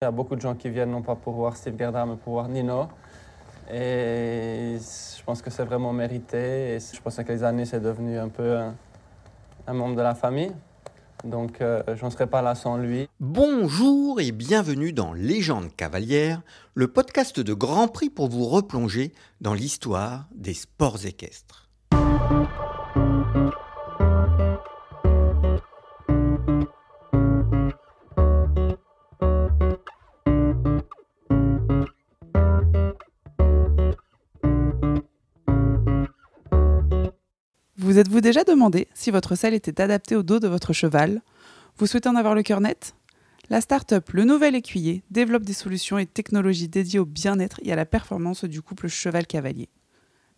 Il y a beaucoup de gens qui viennent non pas pour voir Steve Gerda, mais pour voir Nino. Et je pense que c'est vraiment mérité. Je pense que les années, c'est devenu un peu un, membre de la famille. Donc, euh, je ne serais pas là sans lui. Bonjour et bienvenue dans Légende cavalière, le podcast de Grand Prix pour vous replonger dans l'histoire des sports équestres. Vous êtes-vous déjà demandé si votre selle était adaptée au dos de votre cheval? Vous souhaitez en avoir le cœur net? La start-up Le Nouvel Écuyer développe des solutions et technologies dédiées au bien-être et à la performance du couple cheval-cavalier.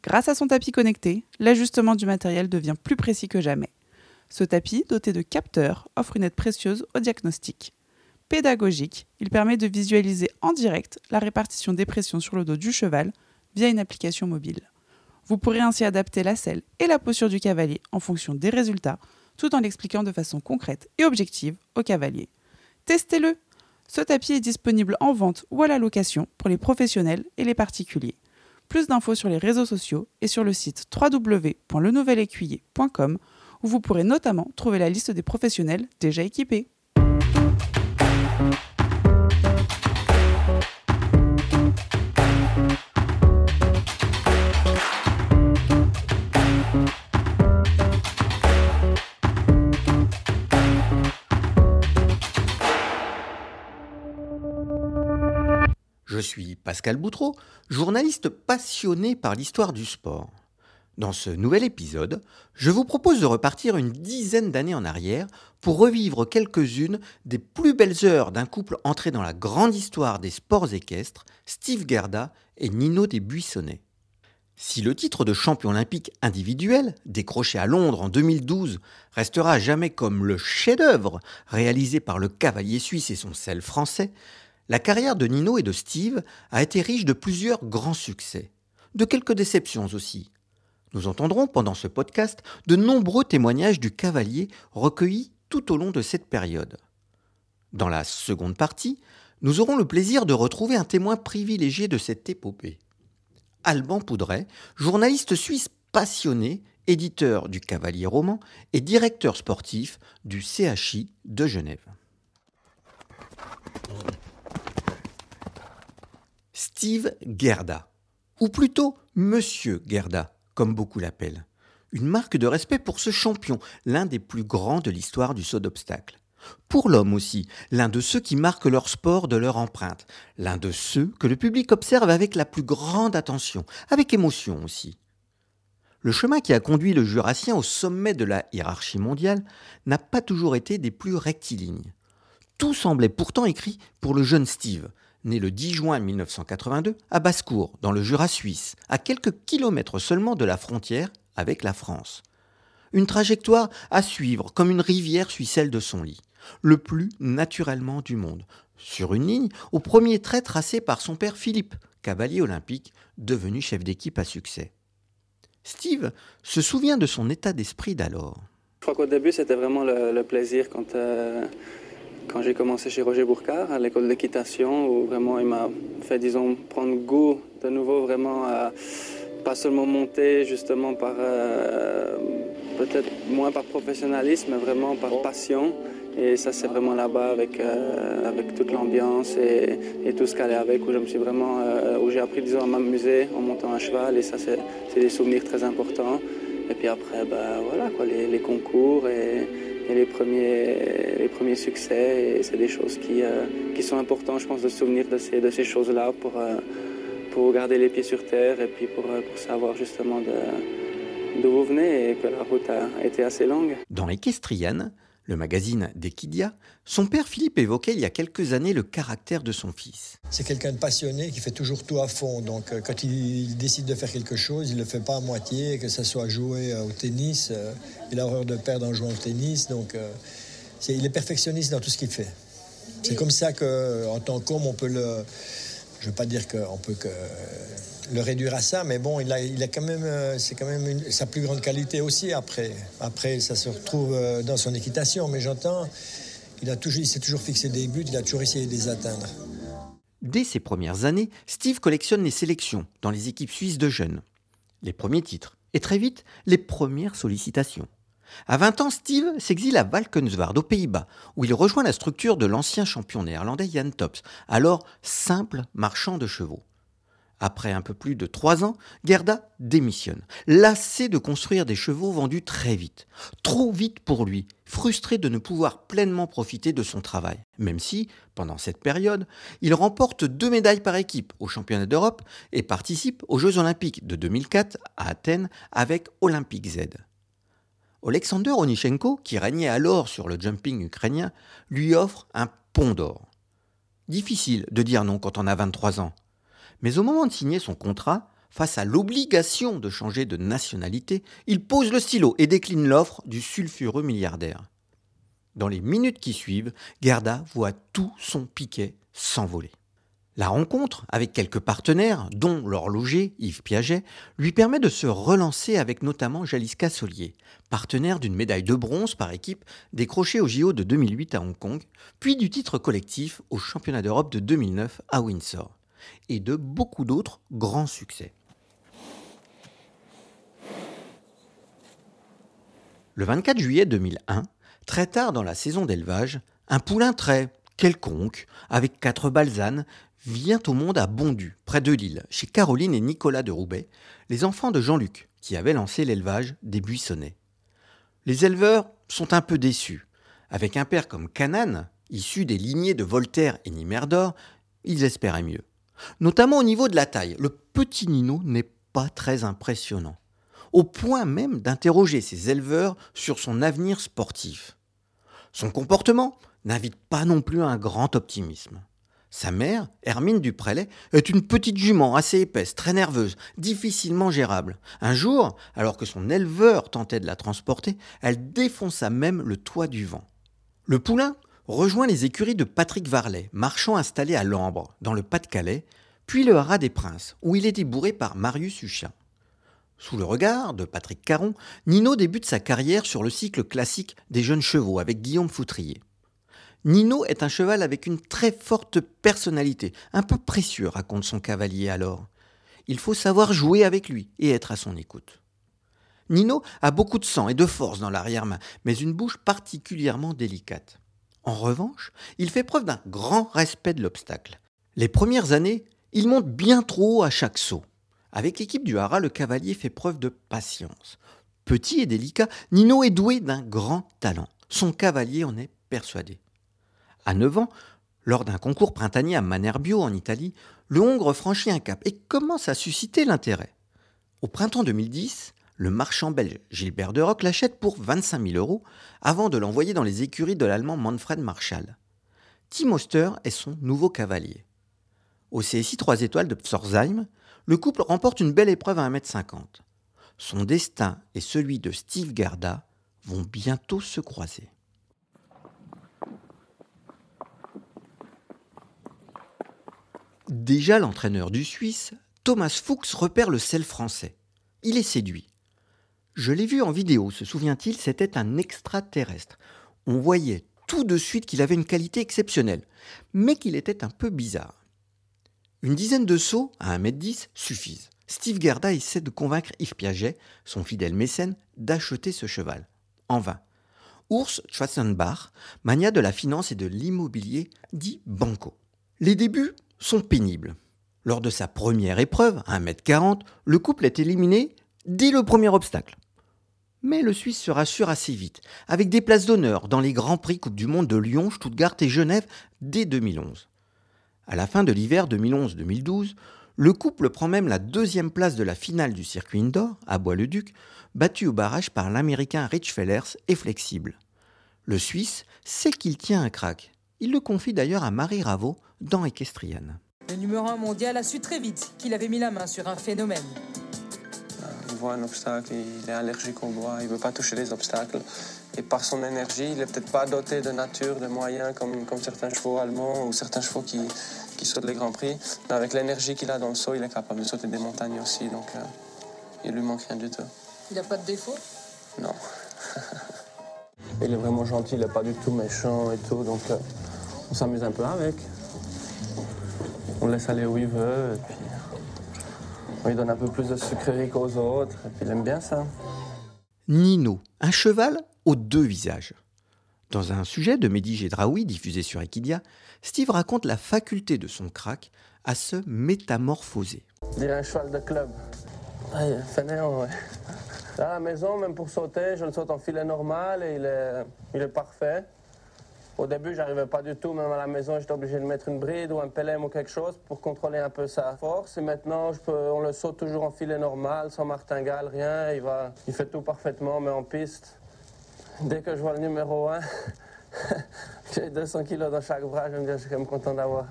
Grâce à son tapis connecté, l'ajustement du matériel devient plus précis que jamais. Ce tapis, doté de capteurs, offre une aide précieuse au diagnostic. Pédagogique, il permet de visualiser en direct la répartition des pressions sur le dos du cheval via une application mobile. Vous pourrez ainsi adapter la selle et la posture du cavalier en fonction des résultats, tout en l'expliquant de façon concrète et objective au cavalier. Testez-le Ce tapis est disponible en vente ou à la location pour les professionnels et les particuliers. Plus d'infos sur les réseaux sociaux et sur le site www.lenouvelécuyer.com où vous pourrez notamment trouver la liste des professionnels déjà équipés. Je suis Pascal Boutreau, journaliste passionné par l'histoire du sport. Dans ce nouvel épisode, je vous propose de repartir une dizaine d'années en arrière pour revivre quelques-unes des plus belles heures d'un couple entré dans la grande histoire des sports équestres, Steve Gerda et Nino des Buissonnets. Si le titre de champion olympique individuel, décroché à Londres en 2012, restera jamais comme le chef-d'œuvre réalisé par le cavalier suisse et son sel français, la carrière de Nino et de Steve a été riche de plusieurs grands succès, de quelques déceptions aussi. Nous entendrons pendant ce podcast de nombreux témoignages du cavalier recueillis tout au long de cette période. Dans la seconde partie, nous aurons le plaisir de retrouver un témoin privilégié de cette épopée. Alban Poudret, journaliste suisse passionné, éditeur du Cavalier Roman et directeur sportif du CHI de Genève. Steve Gerda, ou plutôt Monsieur Gerda, comme beaucoup l'appellent. Une marque de respect pour ce champion, l'un des plus grands de l'histoire du saut d'obstacle. Pour l'homme aussi, l'un de ceux qui marquent leur sport de leur empreinte, l'un de ceux que le public observe avec la plus grande attention, avec émotion aussi. Le chemin qui a conduit le Jurassien au sommet de la hiérarchie mondiale n'a pas toujours été des plus rectilignes. Tout semblait pourtant écrit pour le jeune Steve, né le 10 juin 1982 à Basse-Cour, dans le Jura suisse, à quelques kilomètres seulement de la frontière avec la France. Une trajectoire à suivre comme une rivière suit celle de son lit, le plus naturellement du monde, sur une ligne au premier trait tracé par son père Philippe, cavalier olympique, devenu chef d'équipe à succès. Steve se souvient de son état d'esprit d'alors. Je crois qu'au début, c'était vraiment le, plaisir quand, euh, quand j'ai commencé chez Roger Bourcard à l'école d'équitation, où vraiment il m'a fait, disons, prendre goût de nouveau vraiment à pas seulement monter justement par, euh, peut-être moins par professionnalisme, mais vraiment par passion. Et ça, c'est vraiment là-bas avec, euh, avec toute l'ambiance et, tout ce qu'elle est avec, où je me suis vraiment, euh, où j'ai appris, disons, à m'amuser en montant à cheval. Et ça, c'est des souvenirs très importants. Et puis après, bah, voilà, quoi, les, les concours et, les, premiers, les premiers succès. Et c'est des choses qui, euh, qui sont importantes, je pense, de se souvenir de ces, de ces choses-là pour, euh, pour garder les pieds sur terre et puis pour, euh, pour savoir justement d'où vous venez et que la route a, été assez longue. Dans Equestrian, le magazine d'Equidia, son père Philippe évoquait il y a quelques années le caractère de son fils. C'est quelqu'un de passionné qui fait toujours tout à fond. Donc euh, quand il décide de faire quelque chose, il ne le fait pas à moitié, que ce soit jouer euh, au tennis. Euh, il a horreur de perdre en jouant au tennis. Donc il est perfectionniste dans tout ce qu'il fait. C'est comme ça qu'en tant qu'homme, on peut le... Je ne veux pas dire qu'on peut que le réduire à ça, mais bon, il a, il a quand même, c'est quand même sa plus grande qualité aussi après. Après, ça se retrouve dans son équitation, mais j'entends, il a toujours, il s'est toujours fixé des buts, il a toujours essayé de les atteindre. Dès ses premières années, Steve collectionne les sélections dans les équipes suisses de jeunes. Les premiers titres et très vite les premières sollicitations. À 20 ans, Steve s'exile à Valkenswaard, aux Pays-Bas, où il rejoint la structure de l'ancien champion néerlandais Jan Tops, alors simple marchand de chevaux. Après un peu plus de trois ans, Gerda démissionne, lassé de construire des chevaux vendus très vite. Trop vite pour lui, frustré de ne pouvoir pleinement profiter de son travail. Même si, pendant cette période, il remporte deux médailles par équipe aux championnats d'Europe et participe aux Jeux olympiques de 2004 à Athènes avec Olympique Z. Alexander Onichenko, qui régnait alors sur le jumping ukrainien, lui offre un pont d'or. Difficile de dire non quand on a 23 ans. Mais au moment de signer son contrat, face à l'obligation de changer de nationalité, il pose le stylo et décline l'offre du sulfureux milliardaire. Dans les minutes qui suivent, Gerda voit tout son piquet s'envoler. La rencontre avec quelques partenaires, dont l'horloger Yves Piaget, lui permet de se relancer avec notamment Jaliska Solier, partenaire d'une médaille de bronze par équipe décrochée au JO de 2008 à Hong Kong, puis du titre collectif au championnat d'Europe de 2009 à Windsor et de beaucoup d'autres grands succès. Le 24 juillet 2001, très tard dans la saison d'élevage, un poulain très quelconque, avec quatre balzanes, vient au monde à Bondu, près de Lille, chez Caroline et Nicolas de Roubaix, les enfants de Jean-Luc, qui avaient lancé l'élevage des buissonnets. Les éleveurs sont un peu déçus. Avec un père comme Canaan, issu des lignées de Voltaire et Nimerdor, ils espéraient mieux. Notamment au niveau de la taille. Le petit Nino n'est pas très impressionnant. Au point même d'interroger ses éleveurs sur son avenir sportif. Son comportement n'invite pas non plus à un grand optimisme. Sa mère, Hermine Duprelay, est une petite jument assez épaisse, très nerveuse, difficilement gérable. Un jour, alors que son éleveur tentait de la transporter, elle défonça même le toit du vent. Le poulain rejoint les écuries de Patrick Varlet, marchand installé à Lambre, dans le Pas-de-Calais, puis le Haras des Princes, où il est débourré par Marius Huchin. Sous le regard de Patrick Caron, Nino débute sa carrière sur le cycle classique des jeunes chevaux avec Guillaume Foutrier. Nino est un cheval avec une très forte personnalité, un peu précieux, raconte son cavalier alors. Il faut savoir jouer avec lui et être à son écoute. Nino a beaucoup de sang et de force dans l'arrière-main, mais une bouche particulièrement délicate. En revanche, il fait preuve d'un grand respect de l'obstacle. Les premières années, il monte bien trop haut à chaque saut. Avec l'équipe du Hara, le cavalier fait preuve de patience. Petit et délicat, Nino est doué d'un grand talent. Son cavalier en est persuadé. À 9 ans, lors d'un concours printanier à Manerbio en Italie, le Hongre franchit un cap et commence à susciter l'intérêt? Au printemps 2010, le marchand belge Gilbert de Rock l'achète pour 25 000 euros avant de l'envoyer dans les écuries de l'allemand Manfred Marschall. Tim Oster est son nouveau cavalier. Au CSI 3 étoiles de Pforzheim, le couple remporte une belle épreuve à 1m50. Son destin et celui de Steve Garda vont bientôt se croiser. Déjà l'entraîneur du Suisse, Thomas Fuchs repère le sel français. Il est séduit. Je l'ai vu en vidéo, se souvient-il, c'était un extraterrestre. On voyait tout de suite qu'il avait une qualité exceptionnelle, mais qu'il était un peu bizarre. Une dizaine de sauts à 1m10 suffisent. Steve Gerda essaie de convaincre Yves Piaget, son fidèle mécène, d'acheter ce cheval. En vain. Urs Schwarzenbach, mania de la finance et de l'immobilier, dit banco. Les débuts sont pénibles. Lors de sa première épreuve, à 1m40, le couple est éliminé dès le premier obstacle. Mais le Suisse se rassure assez vite, avec des places d'honneur dans les Grands Prix Coupe du Monde de Lyon, Stuttgart et Genève dès 2011. À la fin de l'hiver 2011-2012, le couple prend même la deuxième place de la finale du circuit indoor, à Bois-le-Duc, battu au barrage par l'Américain Rich Fellers et flexible. Le Suisse sait qu'il tient un crack. Il le confie d'ailleurs à Marie Raveau dans Equestrian. Le numéro 1 mondial a su très vite qu'il avait mis la main sur un phénomène voit un obstacle, il est allergique au bois, il ne veut pas toucher les obstacles. Et par son énergie, il n'est peut-être pas doté de nature, de moyens comme, comme certains chevaux allemands ou certains chevaux qui, qui sautent les Grands Prix. Mais avec l'énergie qu'il a dans le saut, il est capable de sauter des montagnes aussi. Donc euh, il lui manque rien du tout. Il n'a pas de défaut? Non. il est vraiment gentil, il n'est pas du tout méchant et tout. Donc euh, on s'amuse un peu avec. le laisse aller où il veut. Et puis, on lui donne un peu plus de sucrerie qu'aux autres. Et puis il aime bien ça. Nino, un cheval aux deux visages. Dans un sujet de Mehdi Gedraoui diffusé sur Equidia, Steve raconte la faculté de son crack à se métamorphoser. Il est un cheval de club. Ah, fainéant, ouais. Là, à la maison, même pour sauter, je le saute en filet normal et il est, il est parfait. Au début, j'arrivais pas du tout, même à la maison, j'étais obligé de mettre une bride ou un pelem ou quelque chose pour contrôler un peu sa force. Et maintenant, on le saute toujours en filet normal, sans martingale, rien. Il, va, il fait tout parfaitement, mais en piste. Dès que je vois le numéro 1, j'ai 200 kilos dans chaque bras, je me dis, je suis quand même content d'avoir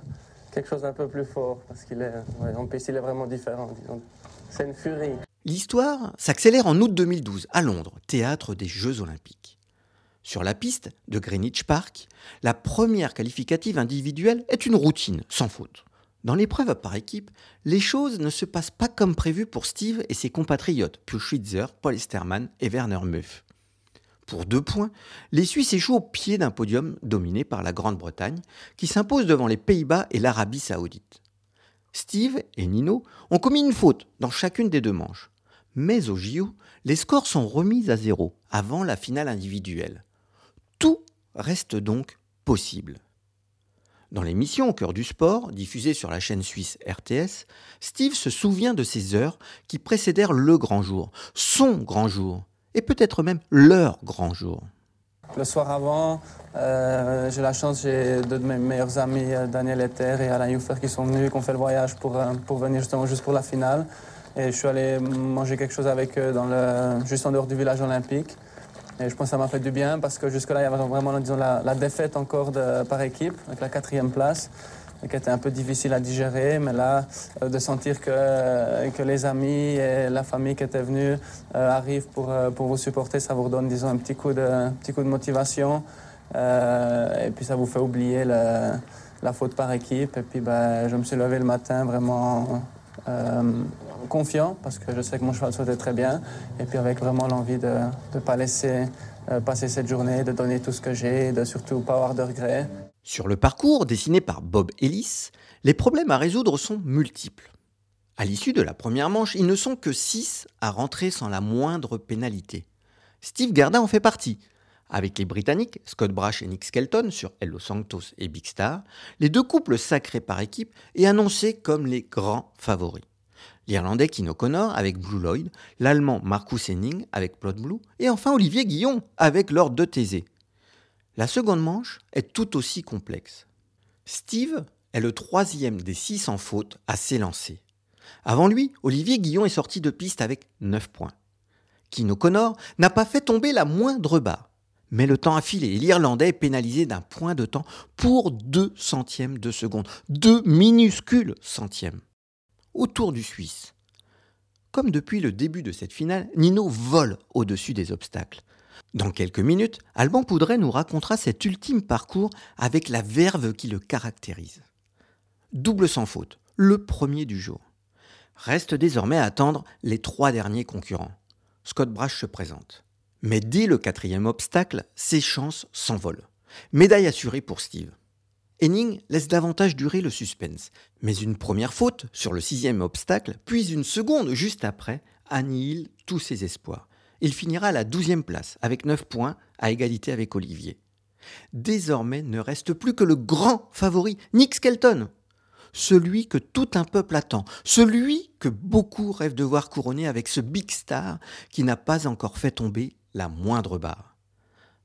quelque chose d'un peu plus fort, parce qu'il est, en piste, il est vraiment différent, disons. C'est une furie. L'histoire s'accélère en août 2012 à Londres, théâtre des Jeux olympiques. Sur la piste de Greenwich Park, la première qualificative individuelle est une routine, sans faute. Dans l'épreuve par équipe, les choses ne se passent pas comme prévu pour Steve et ses compatriotes, Pio Schwitzer, Paul Esterman et Werner Muff. Pour deux points, les Suisses échouent au pied d'un podium dominé par la Grande-Bretagne, qui s'impose devant les Pays-Bas et l'Arabie saoudite. Steve et Nino ont commis une faute dans chacune des deux manches. Mais au JO, les scores sont remis à zéro avant la finale individuelle. Tout reste donc possible. Dans l'émission Au cœur du sport, diffusée sur la chaîne suisse RTS, Steve se souvient de ces heures qui précédèrent le grand jour, son grand jour, et peut-être même leur grand jour. Le soir avant, euh, j'ai la chance, j'ai deux de mes meilleurs amis, euh, Daniel Ether et Alain Youffer, qui sont venus, qui ont fait le voyage pour, euh, pour venir justement juste pour la finale. Et je suis allé manger quelque chose avec eux dans le, juste en dehors du village olympique. Et je pense que ça m'a fait du bien parce que jusque-là, il y avait vraiment disons, la, défaite encore par équipe, avec la quatrième place, qui était un peu difficile à digérer. Mais là, euh, de sentir que, que les amis et la famille qui étaient venus euh, arrivent pour, euh, pour vous supporter, ça vous redonne disons, un petit coup de, petit coup de motivation. Et puis ça vous fait oublier la faute par équipe. Et puis ben, je me suis levé le matin vraiment confiant parce que je sais que mon cheval sautait très bien. Et puis avec vraiment l'envie de ne pas laisser euh, passer cette journée, de donner tout ce que j'ai, de surtout pas avoir de regrets. Sur le parcours dessiné par Bob Ellis, les problèmes à résoudre sont multiples. À l'issue de la première manche, ils ne sont que 6 à rentrer sans la moindre pénalité. Steve Garda en fait partie. Avec les Britanniques, Scott Brash et Nick Skelton sur Hello Santos et Big Star, les deux couples sacrés par équipe et annoncés comme les grands favoris. L'Irlandais Kino Connor avec Blue Lloyd, l'Allemand Marcus Henning avec Plot Blue et enfin Olivier Guillon avec Lord de Thésée. La seconde manche est tout aussi complexe. Steve est le troisième des six en faute à s'élancer. Avant lui, Olivier Guillon est sorti de piste avec 9 points. Kino Connor n'a pas fait tomber la moindre barre. Mais le temps a filé et l'Irlandais est pénalisé d'un point de temps pour deux centièmes de seconde. Deux minuscules centièmes. Autour du Suisse. Comme depuis le début de cette finale, Nino vole au-dessus des obstacles. Dans quelques minutes, Alban Poudret nous racontera cet ultime parcours avec la verve qui le caractérise. Double sans faute, le premier du jour. Reste désormais à attendre les trois derniers concurrents. Scott Brash se présente. Mais dès le quatrième obstacle, ses chances s'envolent. Médaille assurée pour Steve. Henning laisse davantage durer le suspense, mais une première faute sur le sixième obstacle, puis une seconde juste après, annihile tous ses espoirs. Il finira à la douzième place, avec 9 points, à égalité avec Olivier. Désormais ne reste plus que le grand favori, Nick Skelton, celui que tout un peuple attend, celui que beaucoup rêvent de voir couronné avec ce big star qui n'a pas encore fait tomber la moindre barre.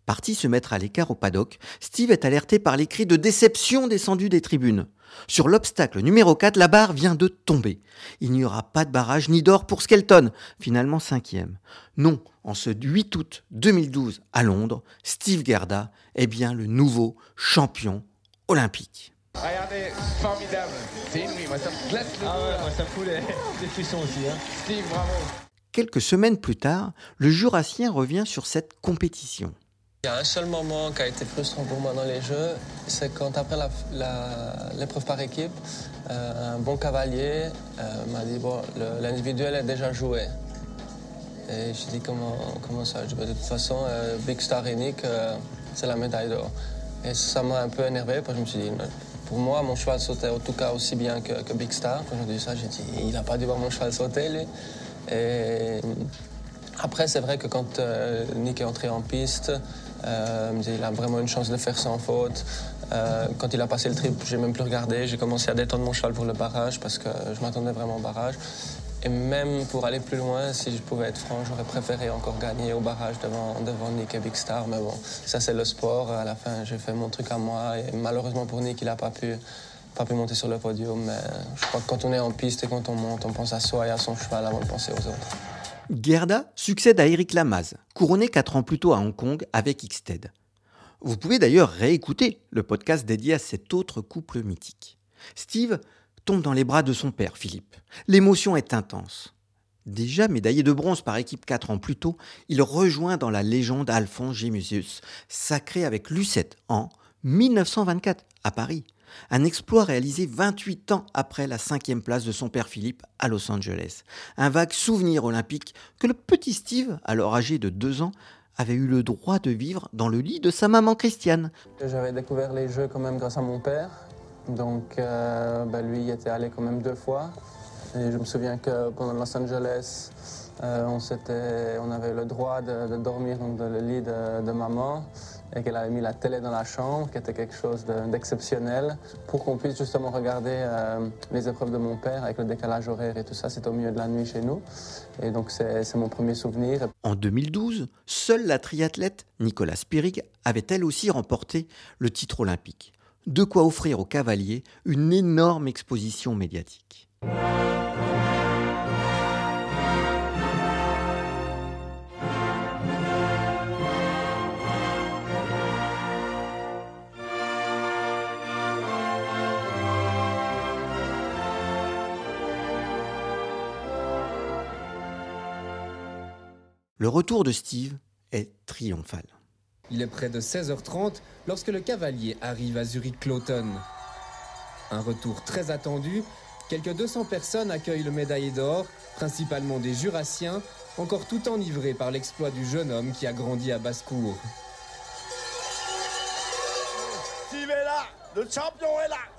Parti se mettre à l'écart au paddock, Steve est alerté par les cris de déception descendus des tribunes. Sur l'obstacle numéro 4, la barre vient de tomber. Il n'y aura pas de barrage ni d'or pour Skelton, finalement cinquième. Non, en ce 8 août 2012 à Londres, Steve Gerda est bien le nouveau champion olympique. Regardez, formidable. C'est inouï, moi ça me glace le ah ouais, moi ça fout les, frissons aussi. Hein. Steve, bravo. Quelques semaines plus tard, le Jurassien revient sur cette compétition. Il y a un seul moment qui a été frustrant pour moi dans les jeux, c'est quand après l'épreuve par équipe, euh, un bon cavalier euh, m'a dit bon, l'individuel est déjà joué. Et je dit comment, comment ça De toute façon, euh, Big Star et Nick, c'est la médaille d'or. Et ça m'a un peu énervé parce que je me suis dit Pour moi, mon cheval sautait en tout cas aussi bien que, Big Star. Quand j'ai dit ça, j'ai dit, il n'a pas dû voir mon cheval sauter, lui. Et après, c'est vrai que quand Nick est entré en piste, euh, il a vraiment une chance de faire sans faute. Euh, quand il a passé le trip, j'ai même plus regardé. J'ai commencé à détendre mon cheval pour le barrage parce que je m'attendais vraiment au barrage. Et même pour aller plus loin, si je pouvais être franc, j'aurais préféré encore gagner au barrage devant, Nick et Big Star. Mais bon, ça c'est le sport. À la fin, j'ai fait mon truc à moi. Et malheureusement pour Nick, il n'a pas pu, pas pu monter sur le podium. Mais je crois que quand on est en piste et quand on monte, on pense à soi et à son cheval avant de penser aux autres. Gerda succède à Eric Lamaze, couronné 4 ans plus tôt à Hong Kong avec Xted. Vous pouvez d'ailleurs réécouter le podcast dédié à cet autre couple mythique. Steve tombe dans les bras de son père, Philippe. L'émotion est intense. Déjà médaillé de bronze par équipe 4 ans plus tôt, il rejoint dans la légende Alphonse Gémusius, sacré avec Lucette en 1924 à Paris. Un exploit réalisé 28 ans après la cinquième place de son père Philippe à Los Angeles. Un vague souvenir olympique que le petit Steve, alors âgé de 2 ans, avait eu le droit de vivre dans le lit de sa maman Christiane. J'avais découvert les jeux quand même grâce à mon père. Donc euh, bah, lui, il était allé quand même deux fois. Et je me souviens que pendant Los Angeles, euh, on, on, avait le droit de, dormir dans le lit de maman et qu'elle avait mis la télé dans la chambre, qui était quelque chose d'exceptionnel, pour qu'on puisse justement regarder euh, les épreuves de mon père avec le décalage horaire et tout ça. C'était au milieu de la nuit chez nous. Et donc c'est mon premier souvenir. En 2012, seule la triathlète Nicolas Spirig avait elle aussi remporté le titre olympique. De quoi offrir aux cavaliers une énorme exposition médiatique. Le retour de Steve est triomphal. Il est près de 16h30 lorsque le cavalier arrive à Zurich-Cloton. Un retour très attendu. Quelques 200 personnes accueillent le médaillé d'or, principalement des Jurassiens, encore tout enivrés par l'exploit du jeune homme qui a grandi à Basse-Cour. Steve est là, le champion est là.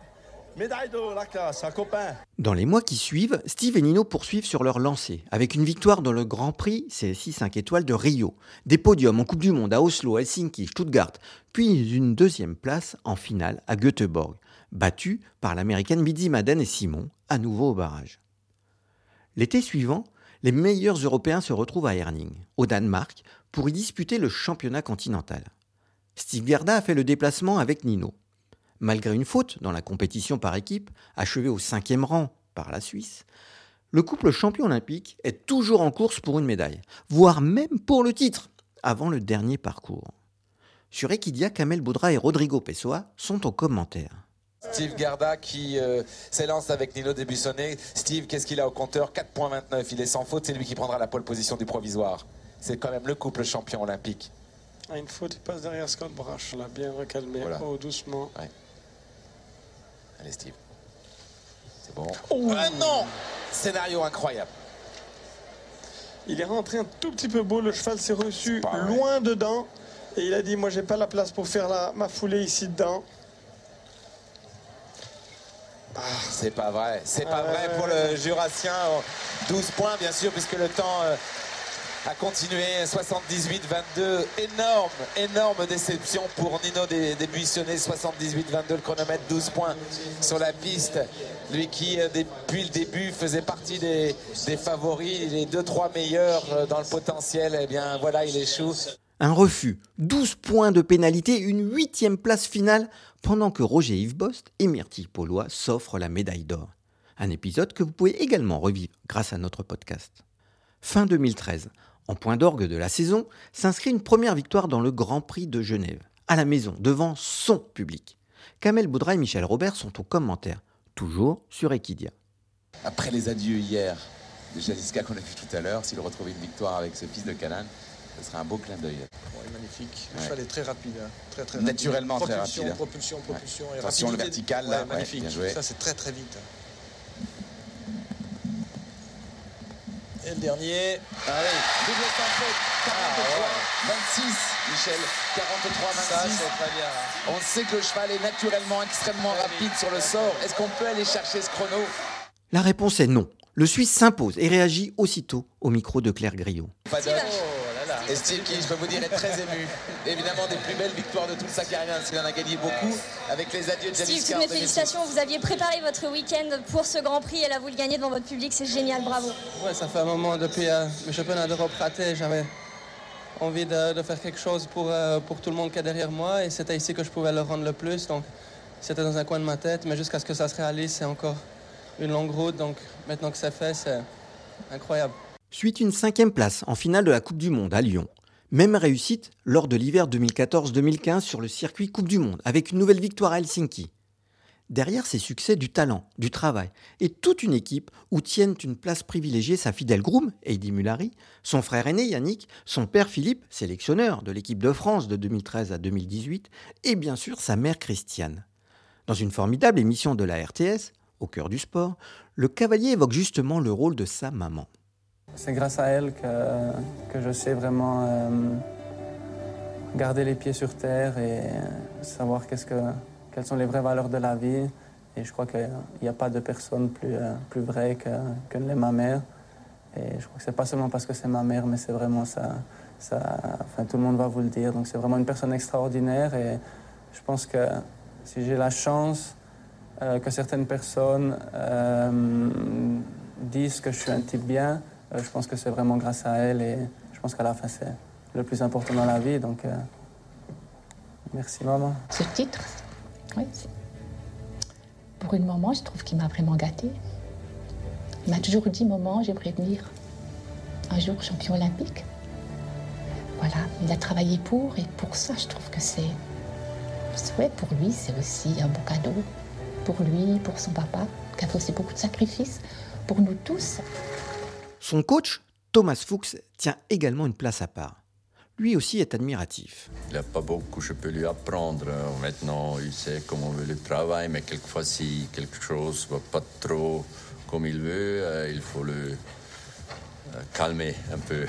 Médaille de la un copain. Dans les mois qui suivent, Steve et Nino poursuivent sur leur lancée, avec une victoire dans le Grand Prix CSI 5 étoiles de Rio, des podiums en Coupe du Monde à Oslo, Helsinki, Stuttgart, puis une deuxième place en finale à Göteborg, battue par l'américaine Bidzi Madden et Simon, à nouveau au barrage. L'été suivant, les meilleurs Européens se retrouvent à Herning, au Danemark, pour y disputer le championnat continental. Steve Gerda a fait le déplacement avec Nino. Malgré une faute dans la compétition par équipe, achevée au cinquième rang par la Suisse, le couple champion olympique est toujours en course pour une médaille, voire même pour le titre, avant le dernier parcours. Sur Equidia, Kamel Boudra et Rodrigo Pessoa sont aux commentaires. Steve Garda qui euh, s'élance avec Nino Debussonnet. Steve, qu'est-ce qu'il a au compteur? 4.29, il est sans faute, c'est lui qui prendra la pole position du provisoire. C'est quand même le couple champion olympique. Ah, une faute, il passe derrière Scott Brash, l'a bien recalmé, oh, doucement. Allez, Steve. C'est bon. Oh. Ah non Scénario incroyable. Il est rentré un tout petit peu beau, le cheval s'est reçu loin dedans. Et il a dit, moi j'ai pas la place pour faire la, ma foulée ici dedans. Ah. C'est pas vrai, c'est pas vrai pour le Jurassien. 12 points bien sûr puisque le temps euh, a continué 78-22. Énorme, énorme déception pour Nino des, des 78-22. Le chronomètre 12 points sur la piste. Lui qui, euh, depuis le début, faisait partie des, des favoris, les 2-3 meilleurs euh, dans le potentiel. Eh bien, voilà, il échoue. Un refus, 12 points de pénalité, une huitième place finale, pendant que Roger Yves Bost et Myrtille Paulois s'offrent la médaille d'or. Un épisode que vous pouvez également revivre grâce à notre podcast. Fin 2013, en point d'orgue de la saison, s'inscrit une première victoire dans le Grand Prix de Genève, à la maison, devant son public. Kamel Boudra et Michel Robert sont aux commentaires, toujours sur Equidia. Après les adieux hier de Jaliska qu'on a vu tout à l'heure, s'il retrouvait une victoire avec ce fils de Canan, ce serait un beau clin d'œil. magnifique. Le cheval est très rapide. Hein. Très, très Naturellement très rapide. Propulsion, propulsion, ouais. Attention, le vertical, là, magnifique. bien joué. Ça, c'est très très vite. Et le dernier. Allez, double sans faute. 26, Michel. 43, 26. On sait que le cheval est naturellement extrêmement rapide sur le sort. Est-ce qu'on peut aller chercher ce chrono? La réponse est non. Le Suisse s'impose et réagit aussitôt au micro de Claire Griot. Et Steve qui, je peux vous dire, est très ému. Évidemment, des plus belles victoires de toute sa carrière, parce qu'il en a gagné beaucoup avec les adieux de Steve, toutes mes félicitations. Vous aviez préparé votre week-end pour ce Grand Prix et là, vous le gagnez devant votre public. C'est génial, bravo. Ouais, ça fait un moment depuis euh, le championnat d'Europe raté. J'avais envie de, de, faire quelque chose pour, euh, pour tout le monde qui est derrière moi et c'était ici que je pouvais le rendre le plus. Donc, c'était dans un coin de ma tête, mais jusqu'à ce que ça se réalise, c'est encore une longue route. Donc, maintenant que c'est fait, c'est incroyable. Suite une cinquième place en finale de la Coupe du Monde à Lyon. Même réussite lors de l'hiver 2014-2015 sur le circuit Coupe du Monde, avec une nouvelle victoire à Helsinki. Derrière ces succès, du talent, du travail et toute une équipe où tiennent une place privilégiée sa fidèle groom, Heidi Mullary, son frère aîné Yannick, son père Philippe, sélectionneur de l'équipe de France de 2013 à 2018, et bien sûr sa mère Christiane. Dans une formidable émission de la RTS, Au cœur du sport, le cavalier évoque justement le rôle de sa maman. C'est grâce à elle que, que je sais vraiment euh, garder les pieds sur terre et savoir qu'est-ce que, quelles sont les vraies valeurs de la vie. Et je crois qu'il n'y a pas de personne plus, euh, plus vraie que, que ma mère. Et je crois que c'est pas seulement parce que c'est ma mère, mais c'est vraiment ça, ça. Enfin, tout le monde va vous le dire. Donc c'est vraiment une personne extraordinaire. Et je pense que si j'ai la chance euh, que certaines personnes euh, disent que je suis un type bien, euh, je pense que c'est vraiment grâce à elle. Et je pense qu'à la fin, c'est le plus important dans la vie. Donc euh, merci maman. Ce titre, oui, pour une maman, je trouve qu'il m'a vraiment gâtée. Il m'a toujours dit, maman, j'aimerais devenir un jour champion olympique. Voilà, il a travaillé pour, et pour ça, je trouve que c'est. Ouais, pour lui, c'est aussi un beau cadeau. Pour lui, pour son papa, qui a fait aussi beaucoup de sacrifices. Pour nous tous. Son coach, Thomas Fuchs, tient également une place à part. Lui aussi est admiratif. Il n'y a pas beaucoup je peux lui apprendre. Maintenant, il sait comment veut le travail, mais quelquefois, si quelque chose ne va pas trop comme il veut, euh, il faut le euh, calmer un peu.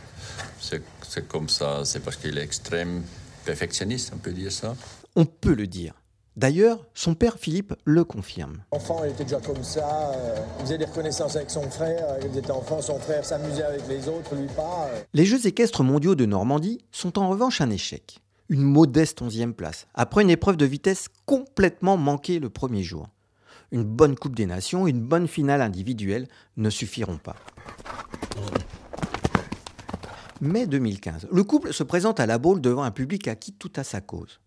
c'est comme ça, c'est parce qu'il est extrême perfectionniste, on peut dire ça. On peut le dire. D'ailleurs, son père Philippe le confirme. Enfant, il était déjà comme ça, euh, il faisait des reconnaissances avec son frère, il était enfant, son frère s'amusait avec les autres, lui pas. Euh. Les Jeux équestres mondiaux de Normandie sont en revanche un échec. Une modeste onzième place, après une épreuve de vitesse complètement manquée le premier jour. Une bonne Coupe des Nations, une bonne finale individuelle ne suffiront pas. Mai 2015, le couple se présente à la Baule devant un public à qui tout a sa cause.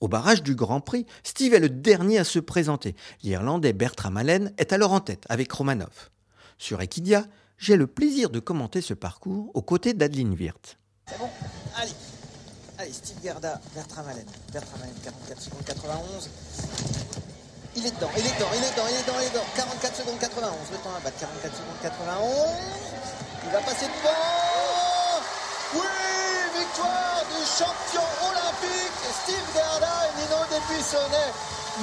Au barrage du Grand Prix, Steve est le dernier à se présenter. L'Irlandais Bertram Allen est alors en tête avec Romanov. Sur Equidia, j'ai le plaisir de commenter ce parcours aux côtés d'Adeline Wirth. C'est bon Allez Allez, Steve Gerda, Bertram Allen. Bertram Allen, 44 secondes 91. Il est dedans, il est dedans, il est dedans, il est dedans, il est dedans. 44 secondes 91. Le temps à battre, 44 secondes 91. Il va passer devant Oui Victoire du champion olympique Steve Gerda et Nino Dépuissonnet.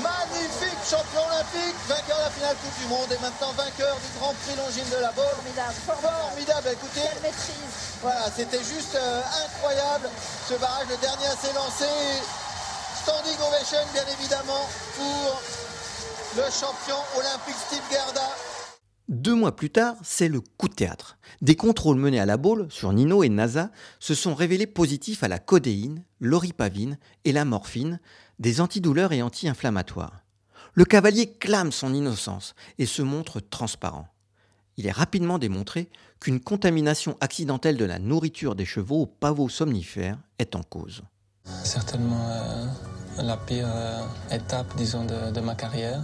Magnifique champion olympique, vainqueur de la finale Coupe du Monde et maintenant vainqueur du Grand Prix Longines de la Baule. Formidable, formidable. Écoutez, Quelle maîtrise. Voilà, c'était juste euh, incroyable. Ce barrage, le dernier à s'élancer. Standing ovation, bien évidemment, pour le champion olympique Steve Gerda. Deux mois plus tard, c'est le coup de théâtre. Des contrôles menés à la Baule sur Nino et NASA se sont révélés positifs à la codéine, l'oripavine et la morphine, des antidouleurs et anti-inflammatoires. Le cavalier clame son innocence et se montre transparent. Il est rapidement démontré qu'une contamination accidentelle de la nourriture des chevaux au pavot somnifère est en cause. Certainement euh, la pire euh, étape, de ma carrière.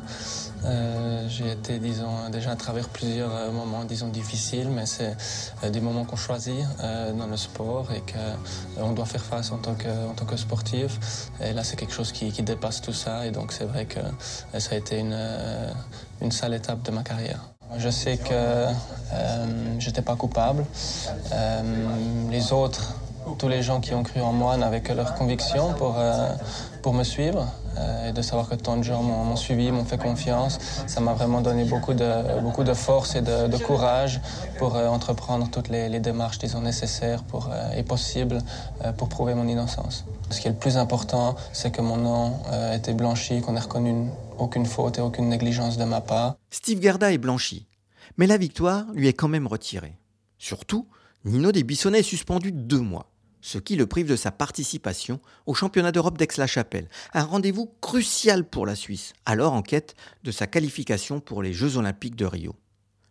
Euh, j'ai été, disons, déjà à travers plusieurs euh, moments, disons, difficiles, mais c'est euh, des moments qu'on choisit euh, dans le sport et qu'on doit faire face en tant que, tant que sportif. Et là, c'est quelque chose qui, dépasse tout ça, et donc c'est vrai que ça a été une, une sale étape de ma carrière. Je sais que j'étais pas coupable. Les autres tous les gens qui ont cru en moi n'avaient que leur conviction pour, pour me suivre. euh, et de savoir que tant de gens m'ont suivi, m'ont fait confiance, ça m'a vraiment donné beaucoup de, beaucoup de force et de, courage pour euh, entreprendre toutes les, démarches, disons, nécessaires pour, euh, et possibles pour prouver mon innocence. Ce qui est le plus important, c'est que mon nom ait été blanchi, qu'on ait reconnu aucune faute et aucune négligence de ma part. Steve Gerda est blanchi, mais la victoire lui est quand même retirée. Surtout, Nino Desbissonnets est suspendu deux mois ce qui le prive de sa participation au championnat d'Europe d'Aix-la-Chapelle, un rendez-vous crucial pour la Suisse, alors en quête de sa qualification pour les Jeux olympiques de Rio.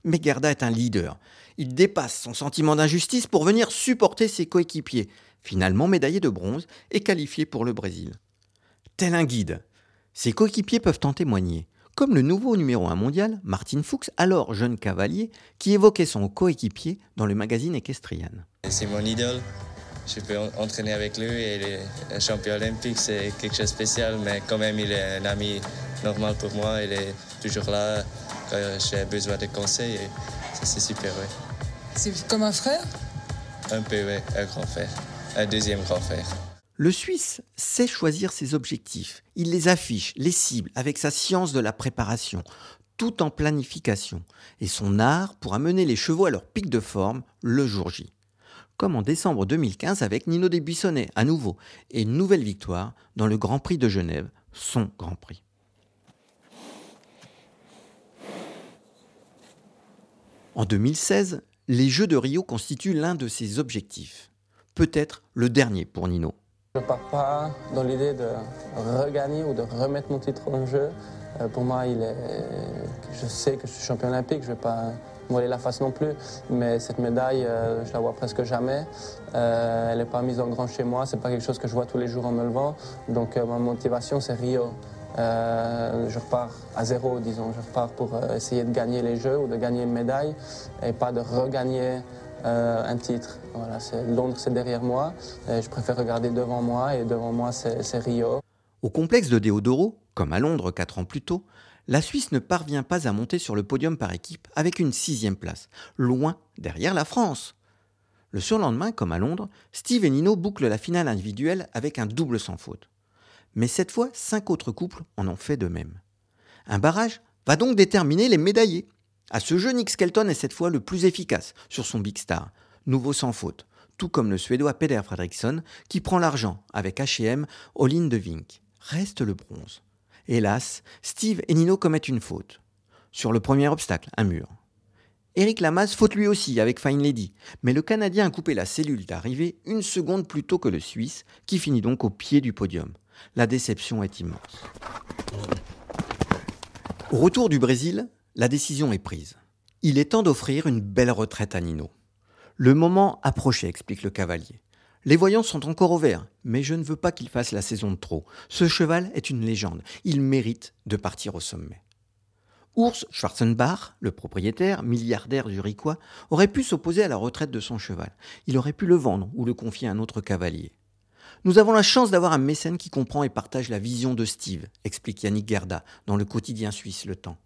Mais Gerda est un leader. Il dépasse son sentiment d'injustice pour venir supporter ses coéquipiers, finalement médaillé de bronze et qualifié pour le Brésil. Tel un guide, ses coéquipiers peuvent en témoigner, comme le nouveau numéro 1 mondial, Martin Fuchs, alors jeune cavalier, qui évoquait son coéquipier dans le magazine Equestrian. C'est mon idole, je peux entraîner avec lui et le champion olympique, c'est quelque chose de spécial, mais quand même, il est un ami normal pour moi. Il est toujours là quand j'ai besoin de conseils et c'est super, oui. C'est comme un frère? Un peu, oui, un grand frère, un deuxième grand frère. Le Suisse sait choisir ses objectifs. Il les affiche, les cible avec sa science de la préparation, tout en planification, et son art pour amener les chevaux à leur pic de forme le jour J comme en décembre 2015 avec Nino Desbuissonnets à nouveau, et une nouvelle victoire dans le Grand Prix de Genève, son Grand Prix. En 2016, les Jeux de Rio constituent l'un de ses objectifs, peut-être le dernier pour Nino. Je ne pars pas dans l'idée de regagner ou de remettre mon titre en jeu. Euh, pour moi, il est... je sais que je suis champion olympique, je ne vais pas voiler la face non plus. Mais cette médaille, euh, je la vois presque jamais. Euh, elle n'est pas mise en grand chez moi. C'est pas quelque chose que je vois tous les jours en me levant. Donc euh, ma motivation, c'est Rio. je repars à zéro, disons. Je repars pour essayer de gagner les Jeux ou de gagner une médaille et pas de regagner un titre. Voilà, Londres, c'est derrière moi. je préfère regarder devant moi et devant moi, c'est Rio. Au complexe de Deodoro, comme à Londres quatre ans plus tôt, la Suisse ne parvient pas à monter sur le podium par équipe avec une sixième place, loin derrière la France. Le surlendemain, comme à Londres, Steve et Nino bouclent la finale individuelle avec un double sans faute. Mais cette fois, cinq autres couples en ont fait de même. Un barrage va donc déterminer les médaillés. À ce jeu, Nick Skelton est cette fois le plus efficace sur son Big Star, nouveau sans faute, tout comme le Suédois Peder Fredriksson qui prend l'argent avec H&M Olin de Vink. Reste le bronze. Hélas, Steve et Nino commettent une faute. Sur le premier obstacle, un mur. Eric Lamaze faute lui aussi avec Fine Lady, mais le Canadien a coupé la cellule d'arrivée une seconde plus tôt que le Suisse, qui finit donc au pied du podium. La déception est immense. Au retour du Brésil, la décision est prise. Il est temps d'offrir une belle retraite à Nino. Le moment approchait, explique le cavalier. Les voyants sont encore au mais je ne veux pas qu'il fasse la saison de trop. Ce cheval est une légende. Il mérite de partir au sommet. Urs Schwarzenbach, le propriétaire, milliardaire zurichois, aurait pu s'opposer à la retraite de son cheval. Il aurait pu le vendre ou le confier à un autre cavalier. Nous avons la chance d'avoir un mécène qui comprend et partage la vision de Steve, explique Yannick Gerda dans le quotidien suisse Le Temps.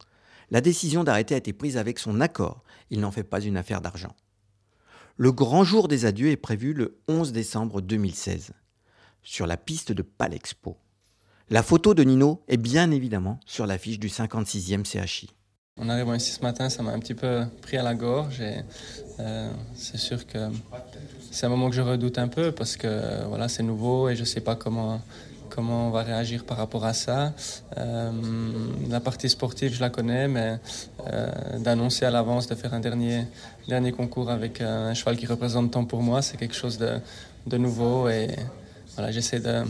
La décision d'arrêter a été prise avec son accord. Il n'en fait pas une affaire d'argent. Le grand jour des adieux est prévu le 11 décembre 2016, sur la piste de Palexpo. La photo de Nino est bien évidemment sur l'affiche du 56e CHI. En arrivant ici ce matin, ça m'a un petit peu pris à la gorge et euh, c'est sûr que c'est un moment que je redoute un peu parce que voilà, c'est nouveau et je ne sais pas comment comment on va réagir par rapport à ça. Euh, la partie sportive, je la connais, mais euh, d'annoncer à l'avance de faire un dernier, dernier concours avec un cheval qui représente tant pour moi, c'est quelque chose de, de nouveau. Et voilà, j'essaie de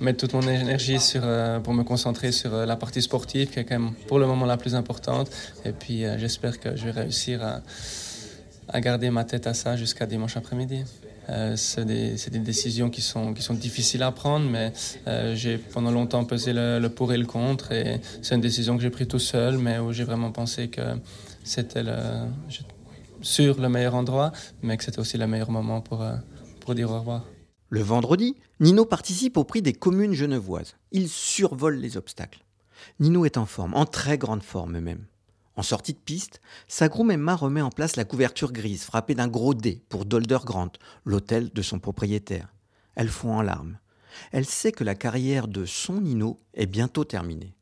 mettre toute mon énergie sur, euh, pour me concentrer sur la partie sportive, qui est quand même pour le moment la plus importante. Et puis j'espère que je vais réussir à, à garder ma tête à ça jusqu'à dimanche après-midi. Euh, c'est des, décisions qui sont, qui sont difficiles à prendre, mais euh, j'ai pendant longtemps pesé le, pour et le contre. Et c'est une décision que j'ai prise tout seul, mais où j'ai vraiment pensé que c'était sur le meilleur endroit, mais que c'était aussi le meilleur moment pour, euh, pour dire au revoir. Le vendredi, Nino participe au prix des communes genevoises. Il survole les obstacles. Nino est en forme, en très grande forme même. En sortie de piste, sa groom Emma remet en place la couverture grise frappée d'un gros dé pour Dolder Grant, l'hôtel de son propriétaire. Elle fond en larmes. Elle sait que la carrière de son Nino est bientôt terminée.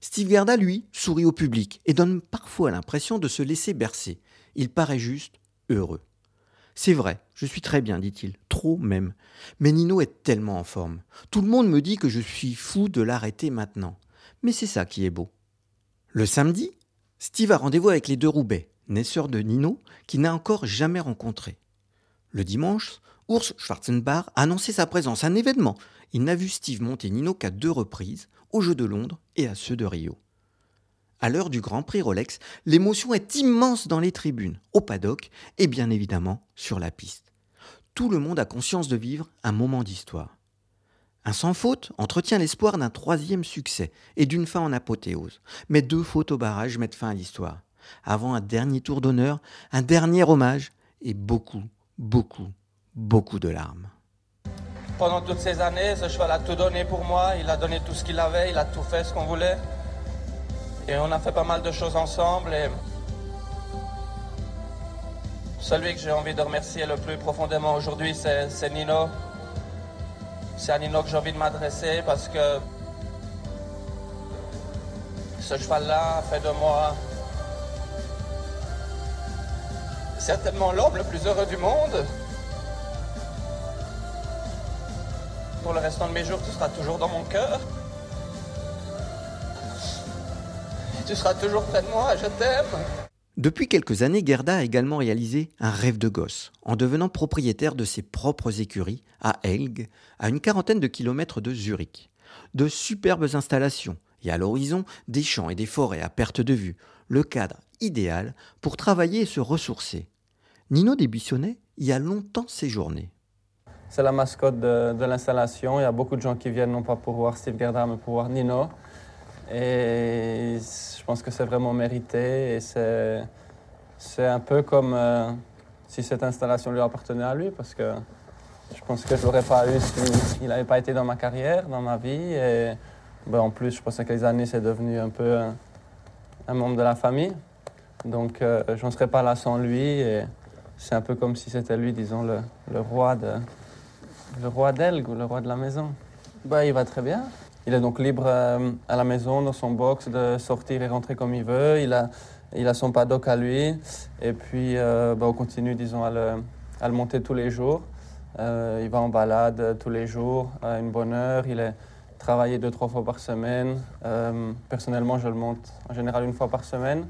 Steve Gerda, lui, sourit au public et donne parfois l'impression de se laisser bercer. Il paraît juste heureux. C'est vrai, je suis très bien, dit-il, trop même. Mais Nino est tellement en forme. Tout le monde me dit que je suis fou de l'arrêter maintenant. Mais c'est ça qui est beau. Le samedi, Steve a rendez-vous avec les deux Roubaix, naisseurs de Nino, qu'il n'a encore jamais rencontrés. Le dimanche, Urs Schwarzenbach a annoncé sa présence un événement. Il n'a vu Steve monter Nino qu'à deux reprises, aux Jeux de Londres et à ceux de Rio. À l'heure du Grand Prix Rolex, l'émotion est immense dans les tribunes, au paddock et bien évidemment sur la piste. Tout le monde a conscience de vivre un moment d'histoire. Un sans faute entretient l'espoir d'un troisième succès et d'une fin en apothéose. Mais deux fautes au barrage mettent fin à l'histoire. Avant un dernier tour d'honneur, un dernier hommage et beaucoup, beaucoup, beaucoup de larmes. Pendant toutes ces années, ce cheval a tout donné pour moi. Il a donné tout ce qu'il avait, il a tout fait ce qu'on voulait. Et on a fait pas mal de choses ensemble. Celui que j'ai envie de remercier le plus profondément aujourd'hui, c'est Nino. C'est à Nino que j'ai envie de m'adresser parce que ce cheval-là fait de moi certainement l'homme le plus heureux du monde. Pour le restant de mes jours, tu seras toujours dans mon cœur. Tu seras toujours près de moi, je t'aime. Depuis quelques années, Gerda a également réalisé un rêve de gosse, en devenant propriétaire de ses propres écuries à Elg, à une quarantaine de kilomètres de Zurich. De superbes installations, et à l'horizon, des champs et des forêts à perte de vue, le cadre idéal pour travailler et se ressourcer. Nino Desbuissonnets y a longtemps séjourné. C'est la mascotte de, de l'installation. Il y a beaucoup de gens qui viennent non pas pour voir Steve Gerda, mais pour voir Nino. Et je pense que c'est vraiment mérité. Et c'est, c'est un peu comme euh, si cette installation lui appartenait à lui, parce que je pense que je l'aurais pas eu s'il n'avait pas été dans ma carrière, dans ma vie. Et ben, en plus, je pense que les années, c'est devenu un peu un, un membre de la famille. Donc, euh, je ne serais pas là sans lui. Et c'est un peu comme si c'était lui, disons, le, le roi de le roi d'Elgue ou le roi de la maison. Ben, il va très bien. Il est donc libre euh, à la maison, dans son box, de sortir et rentrer comme il veut. Il a, il a son paddock à lui. Et puis, euh, ben, on continue, disons, à le, à le, monter tous les jours. Euh, il va en balade tous les jours à une bonne heure. Il est travaillé deux, trois fois par semaine. Personnellement, je le monte en général une fois par semaine.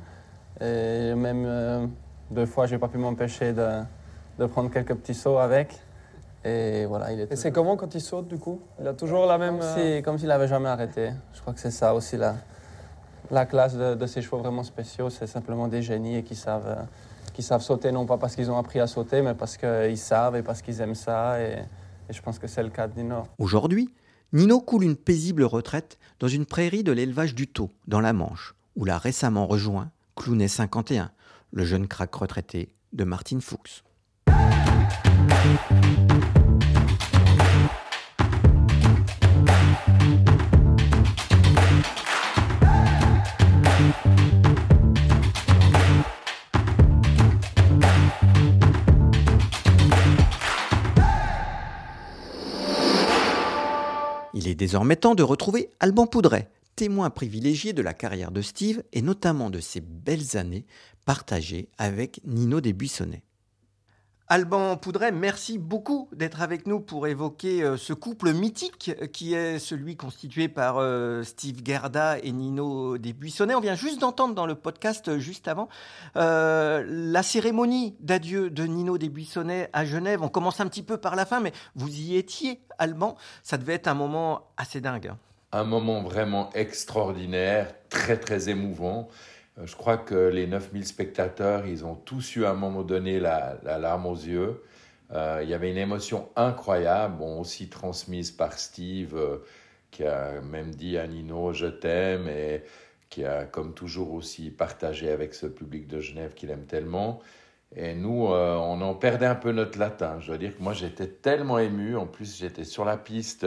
Et même deux fois, je n'ai pas pu m'empêcher de, de prendre quelques petits sauts avec. Et voilà, il est. Et c'est comment quand il saute du coup? Il a toujours la même. Comme s'il comme s'il n'avait jamais arrêté. Je crois que c'est ça aussi la, la classe de, de ces chevaux vraiment spéciaux. C'est simplement des génies et qui savent, euh, qui savent sauter, non pas parce qu'ils ont appris à sauter, mais parce qu'ils savent et parce qu'ils aiment ça. Et, et je pense que c'est le cas de Nino. Aujourd'hui, Nino coule une paisible retraite dans une prairie de l'élevage du Tau, dans la Manche, où l'a récemment rejoint Clounet 51, le jeune crack retraité de Martine Fuchs. Il est désormais temps de retrouver Alban Poudret, témoin privilégié de la carrière de Steve et notamment de ses belles années partagées avec Nino Desbuissonnets. Alban Poudret, merci beaucoup d'être avec nous pour évoquer euh, ce couple mythique qui est celui constitué par euh, Steve Gerda et Nino Desbuissonnets. On vient juste d'entendre dans le podcast euh, juste avant la cérémonie d'adieu de Nino Desbuissonnets à Genève. On commence un petit peu par la fin, mais vous y étiez, Alban. Ça devait être un moment assez dingue. hein. Un moment vraiment extraordinaire, très très émouvant. Euh, Je crois que les 9000 spectateurs, ils ont tous eu à un moment donné la, la larme aux yeux. Euh, il y avait une émotion incroyable, bon, aussi transmise par Steve, euh, qui a même dit à Nino je t'aime et qui a comme toujours aussi partagé avec ce public de Genève qu'il aime tellement. Et nous, on en perdait un peu notre latin. Je dois dire que moi, j'étais tellement ému. En plus, j'étais sur la piste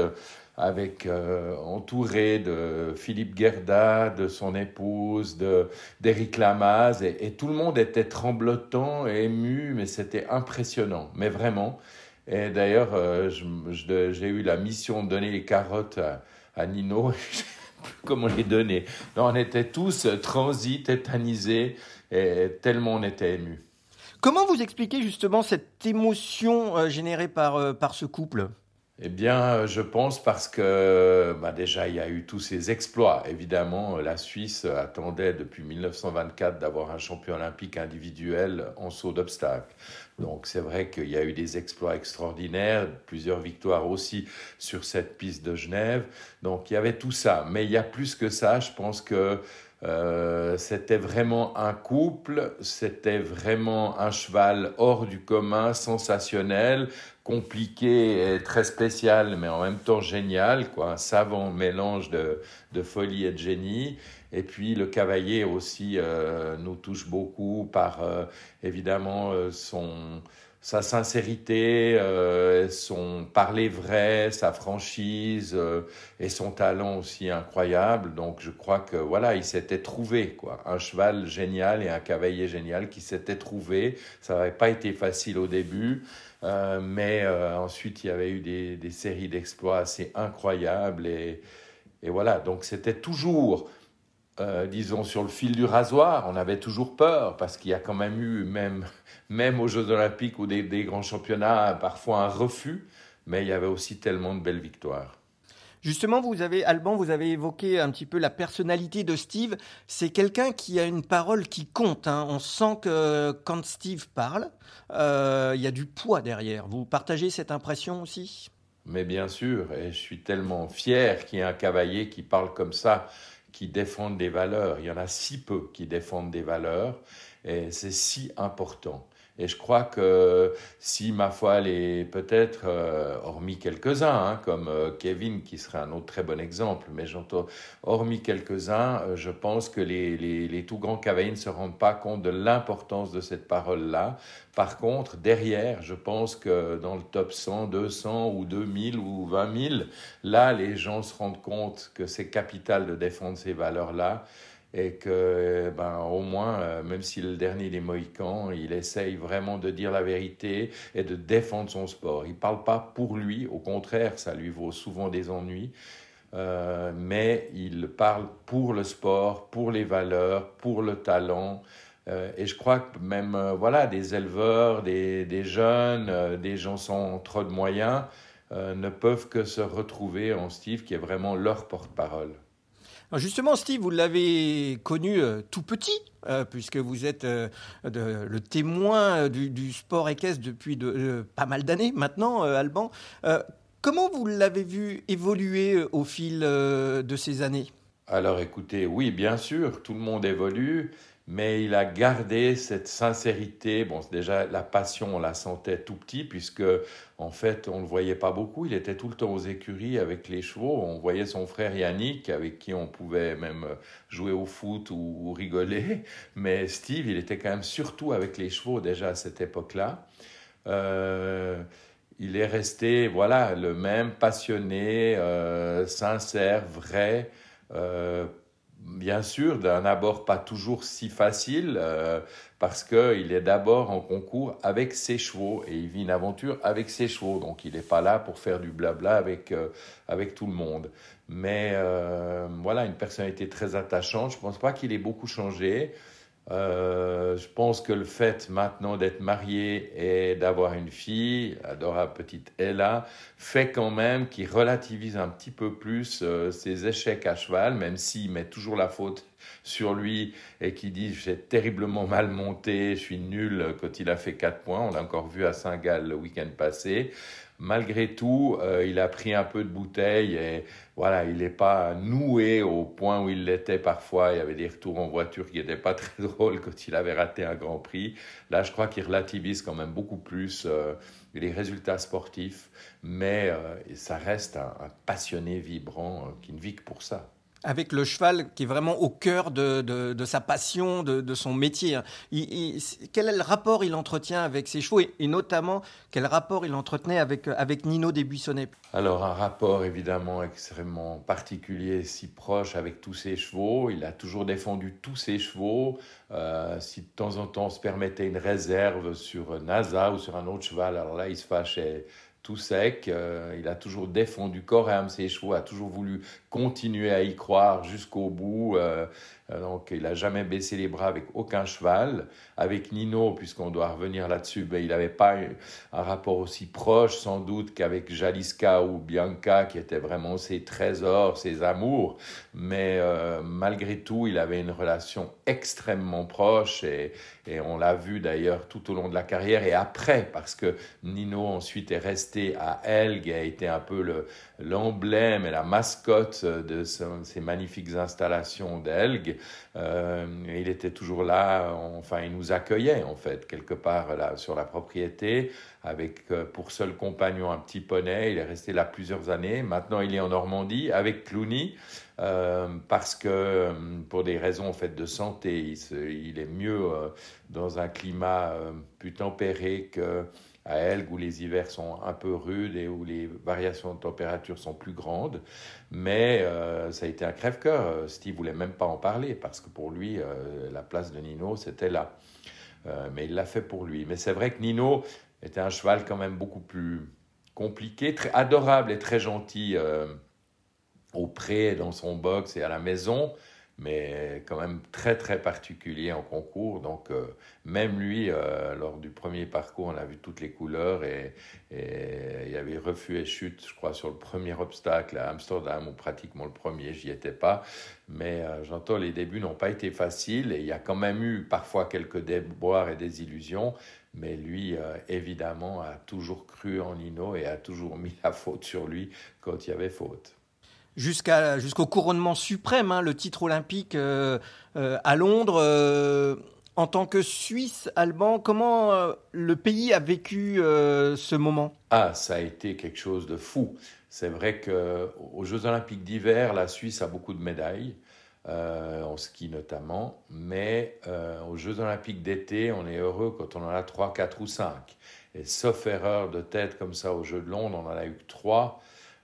avec euh, entouré de Philippe Gerda, de son épouse, de d'Éric Lamaze, et, tout le monde était tremblotant et ému, mais c'était impressionnant, mais vraiment. Et d'ailleurs, euh, j'ai eu la mission de donner les carottes à, Nino. Comment les donner On était tous transis, tétanisés, et tellement on était émus. Comment vous expliquez justement cette émotion euh, générée par, par ce couple? Eh bien, je pense parce que bah déjà, il y a eu tous ces exploits. Évidemment, la Suisse attendait depuis 1924 d'avoir un champion olympique individuel en saut d'obstacle. Donc c'est vrai qu'il y a eu des exploits extraordinaires, plusieurs victoires aussi sur cette piste de Genève. Donc il y avait tout ça. Mais il y a plus que ça. Je pense que euh, c'était vraiment un couple, c'était vraiment un cheval hors du commun, sensationnel, compliqué et très spécial, mais en même temps génial, quoi, un savant mélange de, de folie et de génie. Et puis le cavalier aussi euh, nous touche beaucoup par euh, évidemment son sa sincérité, euh, son parler vrai, sa franchise euh, et son talent aussi incroyable. Donc je crois que voilà, il s'était trouvé quoi, un cheval génial et un cavalier génial qui s'était trouvé. Ça n'avait pas été facile au début, euh, mais ensuite il y avait eu des, séries d'exploits assez incroyables et, et voilà. Donc c'était toujours disons, sur le fil du rasoir, on avait toujours peur parce qu'il y a quand même eu, même même aux Jeux Olympiques ou des, grands championnats, parfois un refus, mais il y avait aussi tellement de belles victoires. Justement, vous avez, Alban, vous avez évoqué un petit peu la personnalité de Steve. C'est quelqu'un qui a une parole qui compte. Hein. On sent que quand Steve parle, euh, il y a du poids derrière. Vous partagez cette impression aussi? Mais bien sûr, et je suis tellement fier qu'il y ait un cavalier qui parle comme ça, qui défende des valeurs. Il y en a si peu qui défendent des valeurs, et c'est si important. Et je crois que si ma foi, est peut-être, euh, hormis quelques-uns, hein, comme euh, Kevin, qui serait un autre très bon exemple, mais j'entends, hormis quelques-uns, euh, je pense que les, les, les, tout grands cavaliers ne se rendent pas compte de l'importance de cette parole-là. Par contre, derrière, je pense que dans le top 100, 200 ou 2000 ou 20 000, là, les gens se rendent compte que c'est capital de défendre ces valeurs-là et que ben, au moins, euh, même est le dernier des Mohicans, il essaye vraiment de dire la vérité et de défendre son sport. Il ne parle pas pour lui, au contraire, ça lui vaut souvent des ennuis, euh, mais il parle pour le sport, pour les valeurs, pour le talent. Euh, et je crois que même voilà, des éleveurs, des, des jeunes, des gens sans trop de moyens, ne peuvent que se retrouver en Steve, qui est vraiment leur porte-parole. Justement, Steve, vous l'avez connu euh, tout petit, euh, puisque vous êtes euh, le témoin du, sport équestre depuis de, pas mal d'années maintenant, Alban. comment vous l'avez vu évoluer au fil de ces années? Alors écoutez, oui, bien sûr, tout le monde évolue mais il a gardé cette sincérité. Bon, déjà, la passion, on la sentait tout petit, puisque, en fait, on ne le voyait pas beaucoup. Il était tout le temps aux écuries avec les chevaux. On voyait son frère Yannick, avec qui on pouvait même jouer au foot ou, rigoler. Mais Steve, il était quand même surtout avec les chevaux, déjà à cette époque-là. Euh, il est resté, voilà, le même passionné, euh, sincère, vrai. Euh, bien sûr, d'un abord pas toujours si facile, euh, parce qu'il est d'abord en concours avec ses chevaux, et il vit une aventure avec ses chevaux, donc il n'est pas là pour faire du blabla avec, euh, avec tout le monde. Mais euh, voilà, une personnalité très attachante, je ne pense pas qu'il ait beaucoup changé. Euh, je pense que le fait maintenant d'être marié et d'avoir une fille, adorable petite Ella, fait quand même qu'il relativise un petit peu plus euh, ses échecs à cheval, même s'il met toujours la faute sur lui et qu'il dit j'ai terriblement mal monté, je suis nul quand il a fait 4 points. On l'a encore vu à Saint-Gall le week-end passé malgré tout, euh, il a pris un peu de bouteille et voilà, il n'est pas noué au point où il l'était parfois. Il y avait des retours en voiture qui n'étaient pas très drôles quand il avait raté un Grand Prix. Là, je crois qu'il relativise quand même beaucoup plus euh, les résultats sportifs, mais euh, ça reste un, passionné vibrant qui ne vit que pour ça. Avec le cheval qui est vraiment au cœur de, sa passion, de, son métier. Quel est le rapport il entretient avec ses chevaux et, notamment quel rapport il entretenait avec, avec Nino Desbuissonnets Alors un rapport évidemment extrêmement particulier, si proche avec tous ses chevaux. Il a toujours défendu tous ses chevaux. Euh, si de temps en temps on se permettait une réserve sur NASA ou sur un autre cheval, alors là il se fâchait tout sec. Euh, il a toujours défendu corps et âme ses chevaux, a toujours voulu continuer à y croire jusqu'au bout. Euh, donc, il n'a jamais baissé les bras avec aucun cheval. Avec Nino, puisqu'on doit revenir là-dessus, ben, il n'avait pas un rapport aussi proche, sans doute, qu'avec Jaliska ou Bianca, qui étaient vraiment ses trésors, ses amours. Mais euh, malgré tout, il avait une relation extrêmement proche et, on l'a vu d'ailleurs tout au long de la carrière et après, parce que Nino ensuite est resté à Elg et a été un peu l'emblème et la mascotte de ces magnifiques installations Euh, il était toujours là, enfin, il nous accueillait en fait, quelque part là, sur la propriété, avec euh, pour seul compagnon un petit poney. Il est resté là plusieurs années. Maintenant, il est en Normandie avec Clooney. Euh, parce que pour des raisons en fait de santé, il, est mieux dans un climat plus tempéré que à Elg où les hivers sont un peu rudes et où les variations de température sont plus grandes. Mais euh, ça a été un crève-cœur. Euh, Steve voulait même pas en parler parce que pour lui, euh, la place de Nino, c'était là. mais il l'a fait pour lui. Mais c'est vrai que Nino était un cheval quand même beaucoup plus compliqué, très adorable et très gentil au pré, dans son box et à la maison mais quand même très très particulier en concours. Donc euh, même lui, euh, lors du premier parcours, on a vu toutes les couleurs et, il y avait refus et chute, je crois, sur le premier obstacle à Amsterdam, ou pratiquement le premier, j'y étais pas. Mais euh, j'entends, les débuts n'ont pas été faciles et il y a quand même eu parfois quelques déboires et des illusions. Mais lui, évidemment, a toujours cru en Nino et a toujours mis la faute sur lui quand il y avait faute jusqu'au couronnement suprême, hein, le titre olympique euh, euh, à Londres. Euh, en tant que Suisse, Alban, comment le pays a vécu ce moment? Ah, ça a été quelque chose de fou. C'est vrai qu'aux Jeux olympiques d'hiver, la Suisse a beaucoup de médailles. en ski notamment, mais aux Jeux olympiques d'été, on est heureux quand on en a 3, 4 ou 5. Et sauf erreur de tête comme ça aux Jeux de Londres, on en a eu que 3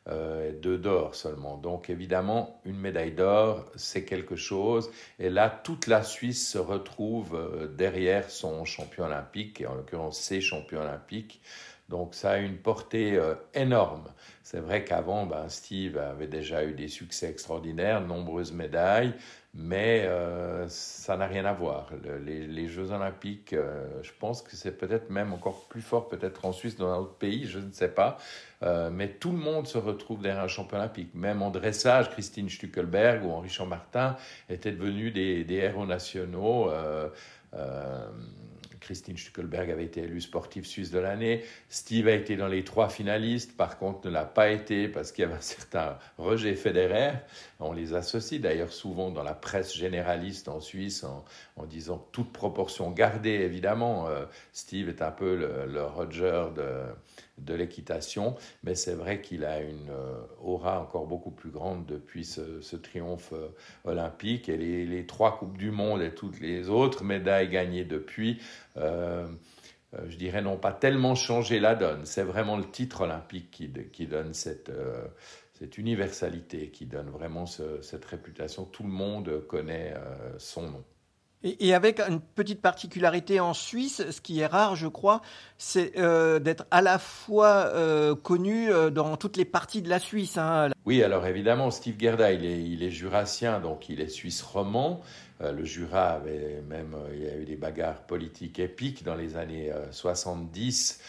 euh, deux d'or seulement. Donc évidemment, une médaille d'or, c'est quelque chose. Et là, toute la Suisse se retrouve euh, derrière son champion olympique, et en l'occurrence ses champions olympiques. Donc ça a une portée euh, énorme. C'est vrai qu'avant, ben, Steve avait déjà eu des succès extraordinaires, nombreuses médailles, mais euh, ça n'a rien à voir. les, Jeux olympiques, euh, je pense que c'est peut-être même encore plus fort, peut-être en Suisse, dans un autre pays, je ne sais pas, mais tout le monde se retrouve derrière un champion olympique. Même en dressage, Christine Stuckelberg ou Henri Chambertin étaient devenus des, des héros nationaux. Christine Stuckelberg avait été élue sportive suisse de l'année. Steve a été dans les trois finalistes, par contre ne l'a pas été parce qu'il y avait un certain Roger Federer. On les associe d'ailleurs souvent dans la presse généraliste en Suisse en, disant toute proportion gardée, évidemment. Euh, Steve est un peu le Roger de de l'équitation, mais c'est vrai qu'il a une euh, aura encore beaucoup plus grande depuis ce, triomphe euh, olympique et les, trois Coupes du Monde et toutes les autres médailles gagnées depuis, euh, je dirais, n'ont pas tellement changé la donne. C'est vraiment le titre olympique qui, donne cette universalité, qui donne vraiment cette réputation. Tout le monde connaît son nom. Et, avec une petite particularité en Suisse, ce qui est rare, je crois, c'est euh, d'être à la fois euh, connu euh, dans toutes les parties de la Suisse. Hein. Oui, alors évidemment, Steve Gerda, il est, il est jurassien, donc il est suisse roman. Le Jura avait même, il y a eu des bagarres politiques épiques dans les années 70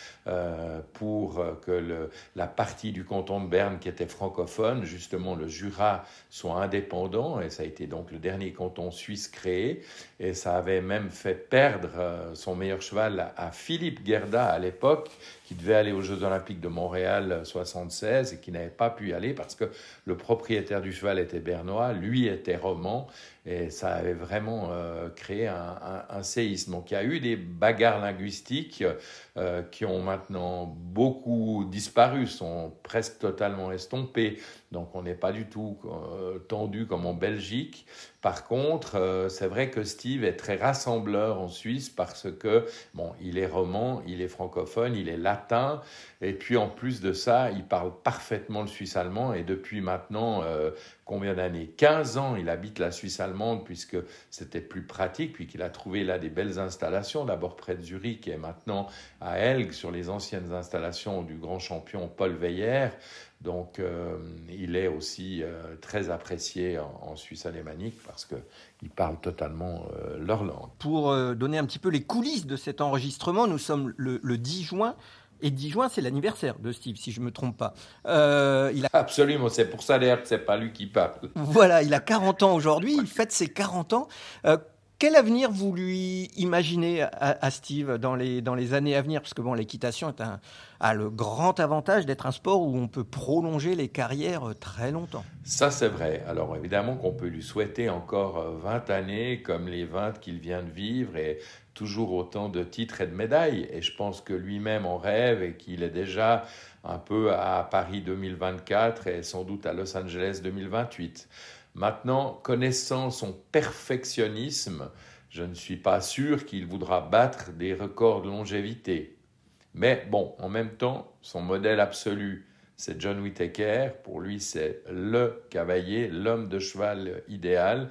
pour que la partie du canton de Berne qui était francophone, justement le Jura, soit indépendant. Et ça a été donc le dernier canton suisse créé. Et ça avait même fait perdre son meilleur cheval à Philippe Gerda à l'époque, qui devait aller aux Jeux Olympiques de Montréal 76 et qui n'avait pas pu y aller parce que le propriétaire du cheval était bernois, lui était roman et ça avait vraiment euh, créé un, séisme. Donc il y a eu des bagarres linguistiques euh, qui ont maintenant beaucoup disparu, sont presque totalement estompées. Donc on n'est pas du tout euh, tendu comme en Belgique. Par contre, c'est vrai que Steve est très rassembleur en Suisse parce que, bon, il est roman, il est francophone, il est latin, et puis en plus de ça, il parle parfaitement le suisse allemand, et depuis maintenant combien d'années? 15 ans, il habite la Suisse allemande puisque c'était plus pratique, puis qu'il a trouvé là des belles installations, d'abord près de Zurich et maintenant à Elg, sur les anciennes installations du grand champion Paul Weyer. Donc euh, il est aussi euh, très apprécié en, Suisse alémanique parce qu'il parle totalement euh, leur langue. Pour donner un petit peu les coulisses de cet enregistrement, nous sommes le, le 10 juin. Et 10 juin, c'est l'anniversaire de Steve, si je ne me trompe pas. Euh, il a... Absolument, c'est pour ça d'ailleurs que c'est pas lui qui parle. Voilà, il a 40 ans aujourd'hui, il fête ses 40 ans. Euh, quel avenir vous lui imaginez à, Steve dans les, dans les années à venir? Parce que bon, l'équitation a le grand avantage d'être un sport où on peut prolonger les carrières très longtemps. Ça, c'est vrai. Alors évidemment qu'on peut lui souhaiter encore 20 euh, années comme les 20 qu'il vient de vivre et toujours autant de titres et de médailles. Et je pense que lui-même en rêve et qu'il est déjà un peu à Paris 2024 et sans doute à Los Angeles 2028. Maintenant, connaissant son perfectionnisme, je ne suis pas sûr qu'il voudra battre des records de longévité. Mais bon, en même temps, son modèle absolu, c'est John Whittaker. Pour lui, c'est le cavalier, l'homme de cheval idéal.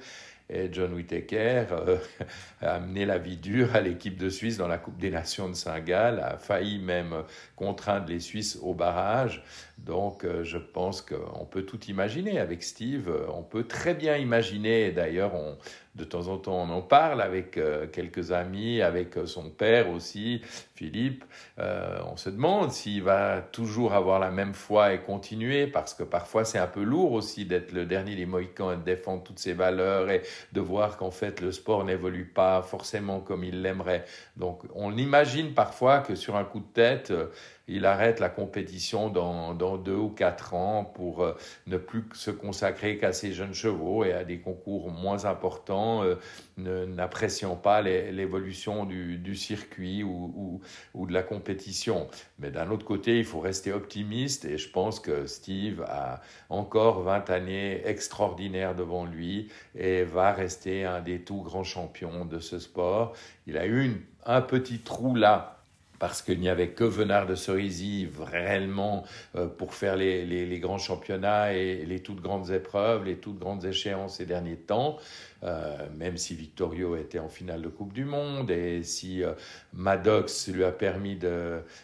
Et John Whittaker euh, a amené la vie dure à l'équipe de Suisse dans la Coupe des Nations de Saint-Gall, a failli même contraindre les Suisses au barrage. Donc euh, je pense qu'on peut tout imaginer avec Steve. On peut très bien imaginer, d'ailleurs de temps en temps, on en parle avec euh, quelques amis, avec euh, son père aussi, Philippe. Euh, on se demande s'il va toujours avoir la même foi et continuer, parce que parfois c'est un peu lourd aussi d'être le dernier des Mohicans et de défendre toutes ses valeurs et de voir qu'en fait le sport n'évolue pas forcément comme il l'aimerait. Donc on imagine parfois que sur un coup de tête, il arrête la compétition dans, deux ou quatre ans pour euh, ne plus se consacrer qu'à ses jeunes chevaux et à des concours moins importants, euh, n'appréciant pas l'évolution du, circuit ou, de la compétition. Mais d'un autre côté, il faut rester optimiste et je pense que Steve a encore 20 années extraordinaires devant lui et va rester un des tout grands champions de ce sport. Il a eu un petit trou là parce qu'il n'y avait que Venard de Cerisy réellement euh, pour faire les, les, grands championnats et les toutes grandes épreuves, les toutes grandes échéances ces derniers temps. Euh, même si Victorio était en finale de Coupe du Monde et si euh, Maddox lui a permis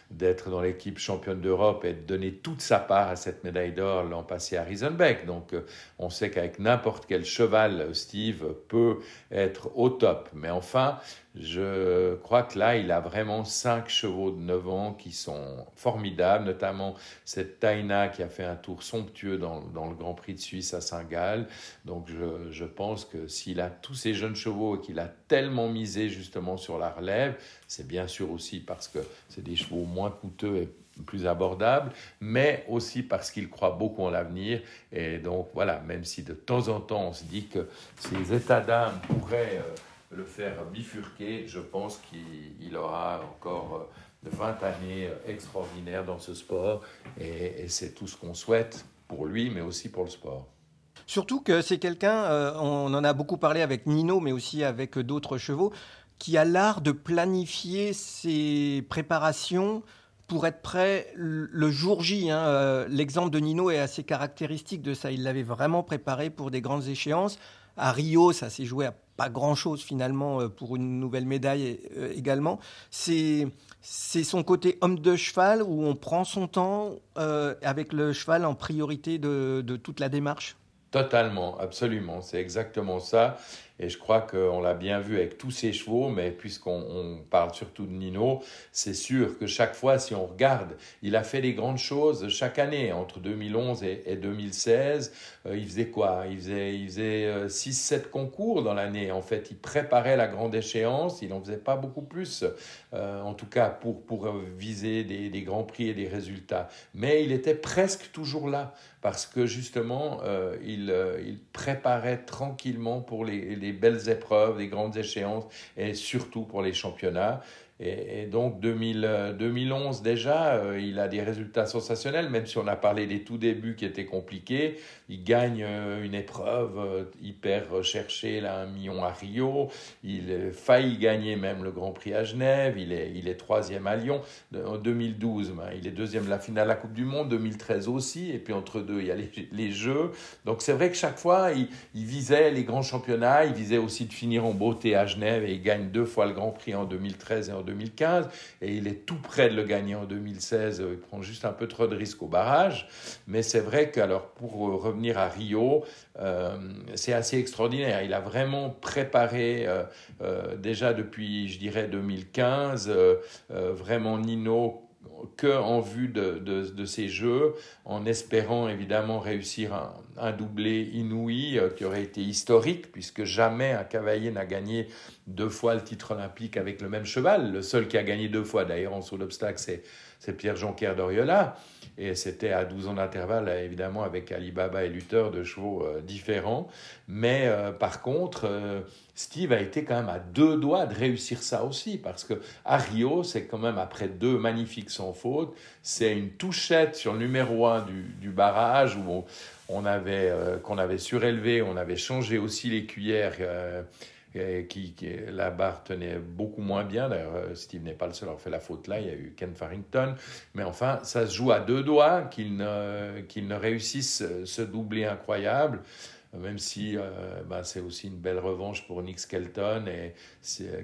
d'être dans l'équipe championne d'Europe et de donner toute sa part à cette médaille d'or l'an passé à Riesenbeck. Donc euh, on sait qu'avec n'importe quel cheval, Steve peut être au top. Mais enfin, je crois que là, il a vraiment cinq chevaux de 9 ans qui sont formidables, notamment cette Taina qui a fait un tour somptueux dans, le Grand Prix de Suisse à Saint-Gall. Donc je pense que si il a tous ces jeunes chevaux et qu'il a tellement misé justement sur la relève, c'est bien sûr aussi parce que c'est des chevaux moins coûteux et plus abordables, mais aussi parce qu'il croit beaucoup en l'avenir. Et donc voilà, même si de temps en temps on se dit que ces états d'âme pourraient euh, le faire bifurquer, je pense qu'il aura encore 20 euh, années euh, extraordinaires dans ce sport et c'est tout ce qu'on souhaite pour lui, mais aussi pour le sport. Surtout que c'est quelqu'un, euh, on en a beaucoup parlé avec Nino, mais aussi avec d'autres chevaux, qui a l'art de planifier ses préparations pour être prêt le jour J. Hein. Euh, l'exemple de Nino est assez caractéristique de ça. Il l'avait vraiment préparé pour des grandes échéances. À Rio, ça s'est joué à pas grand-chose finalement euh, pour une nouvelle médaille également. C'est son côté homme de cheval où on prend son temps avec le cheval en priorité de toute la démarche Totalement, absolument, c'est exactement ça. Et je crois qu'on l'a bien vu avec tous ses chevaux, mais puisqu'on parle surtout de Nino, c'est sûr que chaque fois, si on regarde, il a fait des grandes choses chaque année. Entre 2011 et, 2016, euh, il faisait quoi? Il faisait, il faisait 6-7 concours dans l'année. En fait, il préparait la grande échéance, il n'en faisait pas beaucoup plus, en tout cas pour, viser des, grands prix et des résultats. Mais il était presque toujours là parce que justement, euh, euh, il, préparait tranquillement pour les, belles épreuves, les grandes échéances et surtout pour les championnats. Et, donc 2011 euh, déjà, euh, il a des résultats sensationnels, même si on a parlé des tout débuts qui étaient compliqués. Il gagne euh, une épreuve hyper recherchée, là, un million à Rio. Il faillit gagner même le Grand Prix à Genève. Il est, il est troisième à Lyon. En 2012, ben, il est deuxième de la finale de la Coupe du Monde. 2013 aussi. Et puis entre deux, il y a les, Jeux. Donc c'est vrai que chaque fois, il, il, visait les grands championnats. Il visait aussi de finir en beauté à Genève. Et il gagne deux fois le Grand Prix en 2013 et en 2013. 2015 et il est tout près de le gagner en 2016. Il prend juste un peu trop de risques au barrage. Mais c'est vrai que, alors, pour revenir à Rio, euh, c'est assez extraordinaire. Il a vraiment préparé euh, euh, déjà depuis, je dirais, 2015, vraiment Nino que en vue de, ces jeux, en espérant évidemment réussir un, doublé inouï qui aurait été historique, puisque jamais un cavalier n'a gagné deux fois le titre olympique avec le même cheval. Le seul qui a gagné deux fois, d'ailleurs, en saut d'obstacle, c'est, c'est Pierre Jonquière d'Oriola. Et c'était à 12 ans d'intervalle, évidemment, avec Alibaba et Luther, de chevaux euh, différents. Mais euh, par contre, Steve a été quand même à deux doigts de réussir ça aussi, parce que à Rio, c'est quand même après deux magnifiques sans faute, c'est une touchette sur le numéro un du, du barrage où on, avait euh, qu'on avait surélevé, on avait changé aussi les cuillères. Euh, qui, la barre tenait beaucoup moins bien. D'ailleurs, euh, Steve n'est pas le seul à avoir fait la faute là. Il y a eu Ken Farrington. Mais enfin, ça se joue à deux doigts qu'il ne, qu'il ne réussisse ce doublé incroyable même si euh, bah, c'est aussi une belle revanche pour Nick Skelton et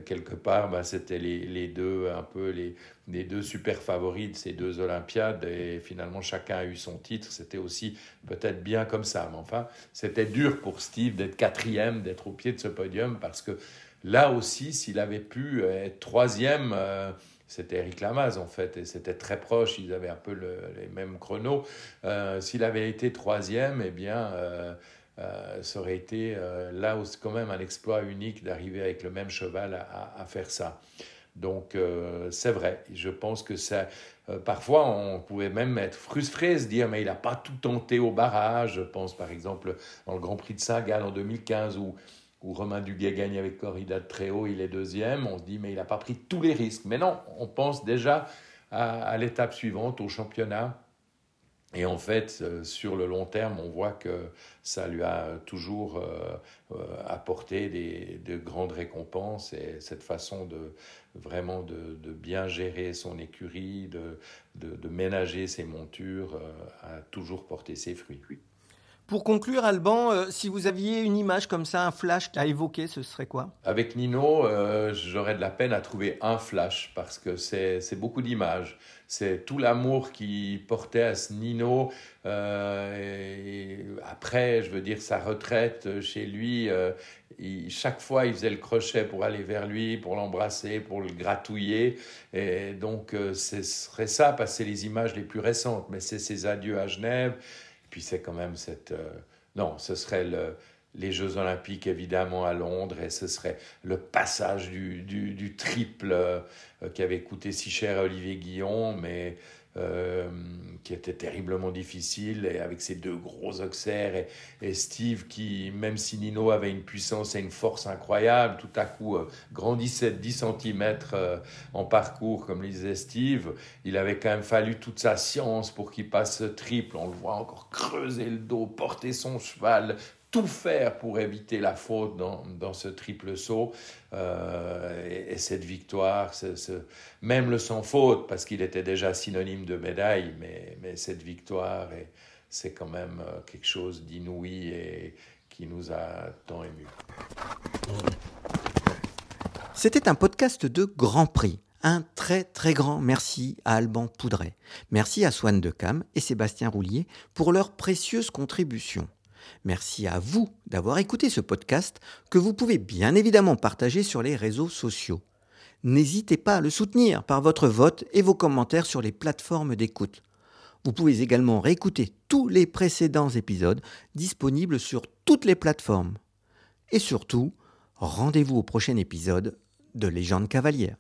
quelque part bah, c'était les, deux un peu les, deux super favoris de ces deux Olympiades et finalement chacun a eu son titre c'était aussi peut-être bien comme ça mais enfin c'était dur pour Steve d'être quatrième d'être au pied de ce podium parce que là aussi s'il avait pu être troisième euh, c'était Eric Lamaze en fait, et c'était très proche, ils avaient un peu les mêmes chronos. Euh, s'il avait été troisième, eh bien, euh, ça aurait été euh, là quand même un exploit unique d'arriver avec le même cheval à, faire ça. Donc euh, c'est vrai, je pense que ça, parfois on pouvait même être frustré, se dire mais il n'a pas tout tenté au barrage. Je pense par exemple dans le Grand Prix de Saint-Gall en 2015 où, Romain Duguay gagne avec Corrida de Tréau, il est deuxième. On se dit mais il n'a pas pris tous les risques. Mais non, on pense déjà à l'étape suivante, au championnat et en fait, euh, sur le long terme, on voit que ça lui a toujours euh, euh, apporté des, de grandes récompenses et cette façon de vraiment de, de bien gérer son écurie, de, de, de ménager ses montures, a toujours porté ses fruits. Pour conclure, Alban, euh, si vous aviez une image comme ça, un flash à évoquer, ce serait quoi? Avec Nino, euh, j'aurais de la peine à trouver un flash parce que c'est beaucoup d'images. C'est tout l'amour qu'il portait à ce Nino. Euh, après, je veux dire, sa retraite chez lui, chaque fois, il faisait le crochet pour aller vers lui, pour l'embrasser, pour le gratouiller. Et donc, ce serait ça, passer les images les plus récentes. Mais c'est ses adieux à Genève puis c'est quand même cette... Euh, non, ce serait le, les Jeux olympiques évidemment à Londres et ce serait le passage du, du, triple euh, qui avait coûté si cher à Olivier Guillon, mais euh, qui était terriblement difficile, et avec ses deux gros auxerres, et, Steve qui, même si Nino avait une puissance et une force incroyable, tout à coup euh, grandissait de 10 cm en parcours, comme le disait Steve, il avait quand même fallu toute sa science pour qu'il passe ce triple, on le voit encore creuser le dos, porter son cheval, tout faire pour éviter la faute dans, ce triple saut. Euh, et, cette victoire, même le sans faute, parce qu'il était déjà synonyme de médaille, mais, mais cette victoire, c'est quand même euh, quelque chose d'inouï et qui nous a tant émus. C'était un podcast de Grand Prix. Un très très grand merci à Alban Poudret. Merci à Swann Decam et Sébastien Roulier pour leurs précieuses contributions. Merci à vous d'avoir écouté ce podcast que vous pouvez bien évidemment partager sur les réseaux sociaux. N'hésitez pas à le soutenir par votre vote et vos commentaires sur les plateformes d'écoute. Vous pouvez également réécouter tous les précédents épisodes disponibles sur toutes les plateformes. Et surtout, rendez-vous au prochain épisode de Légende cavalière.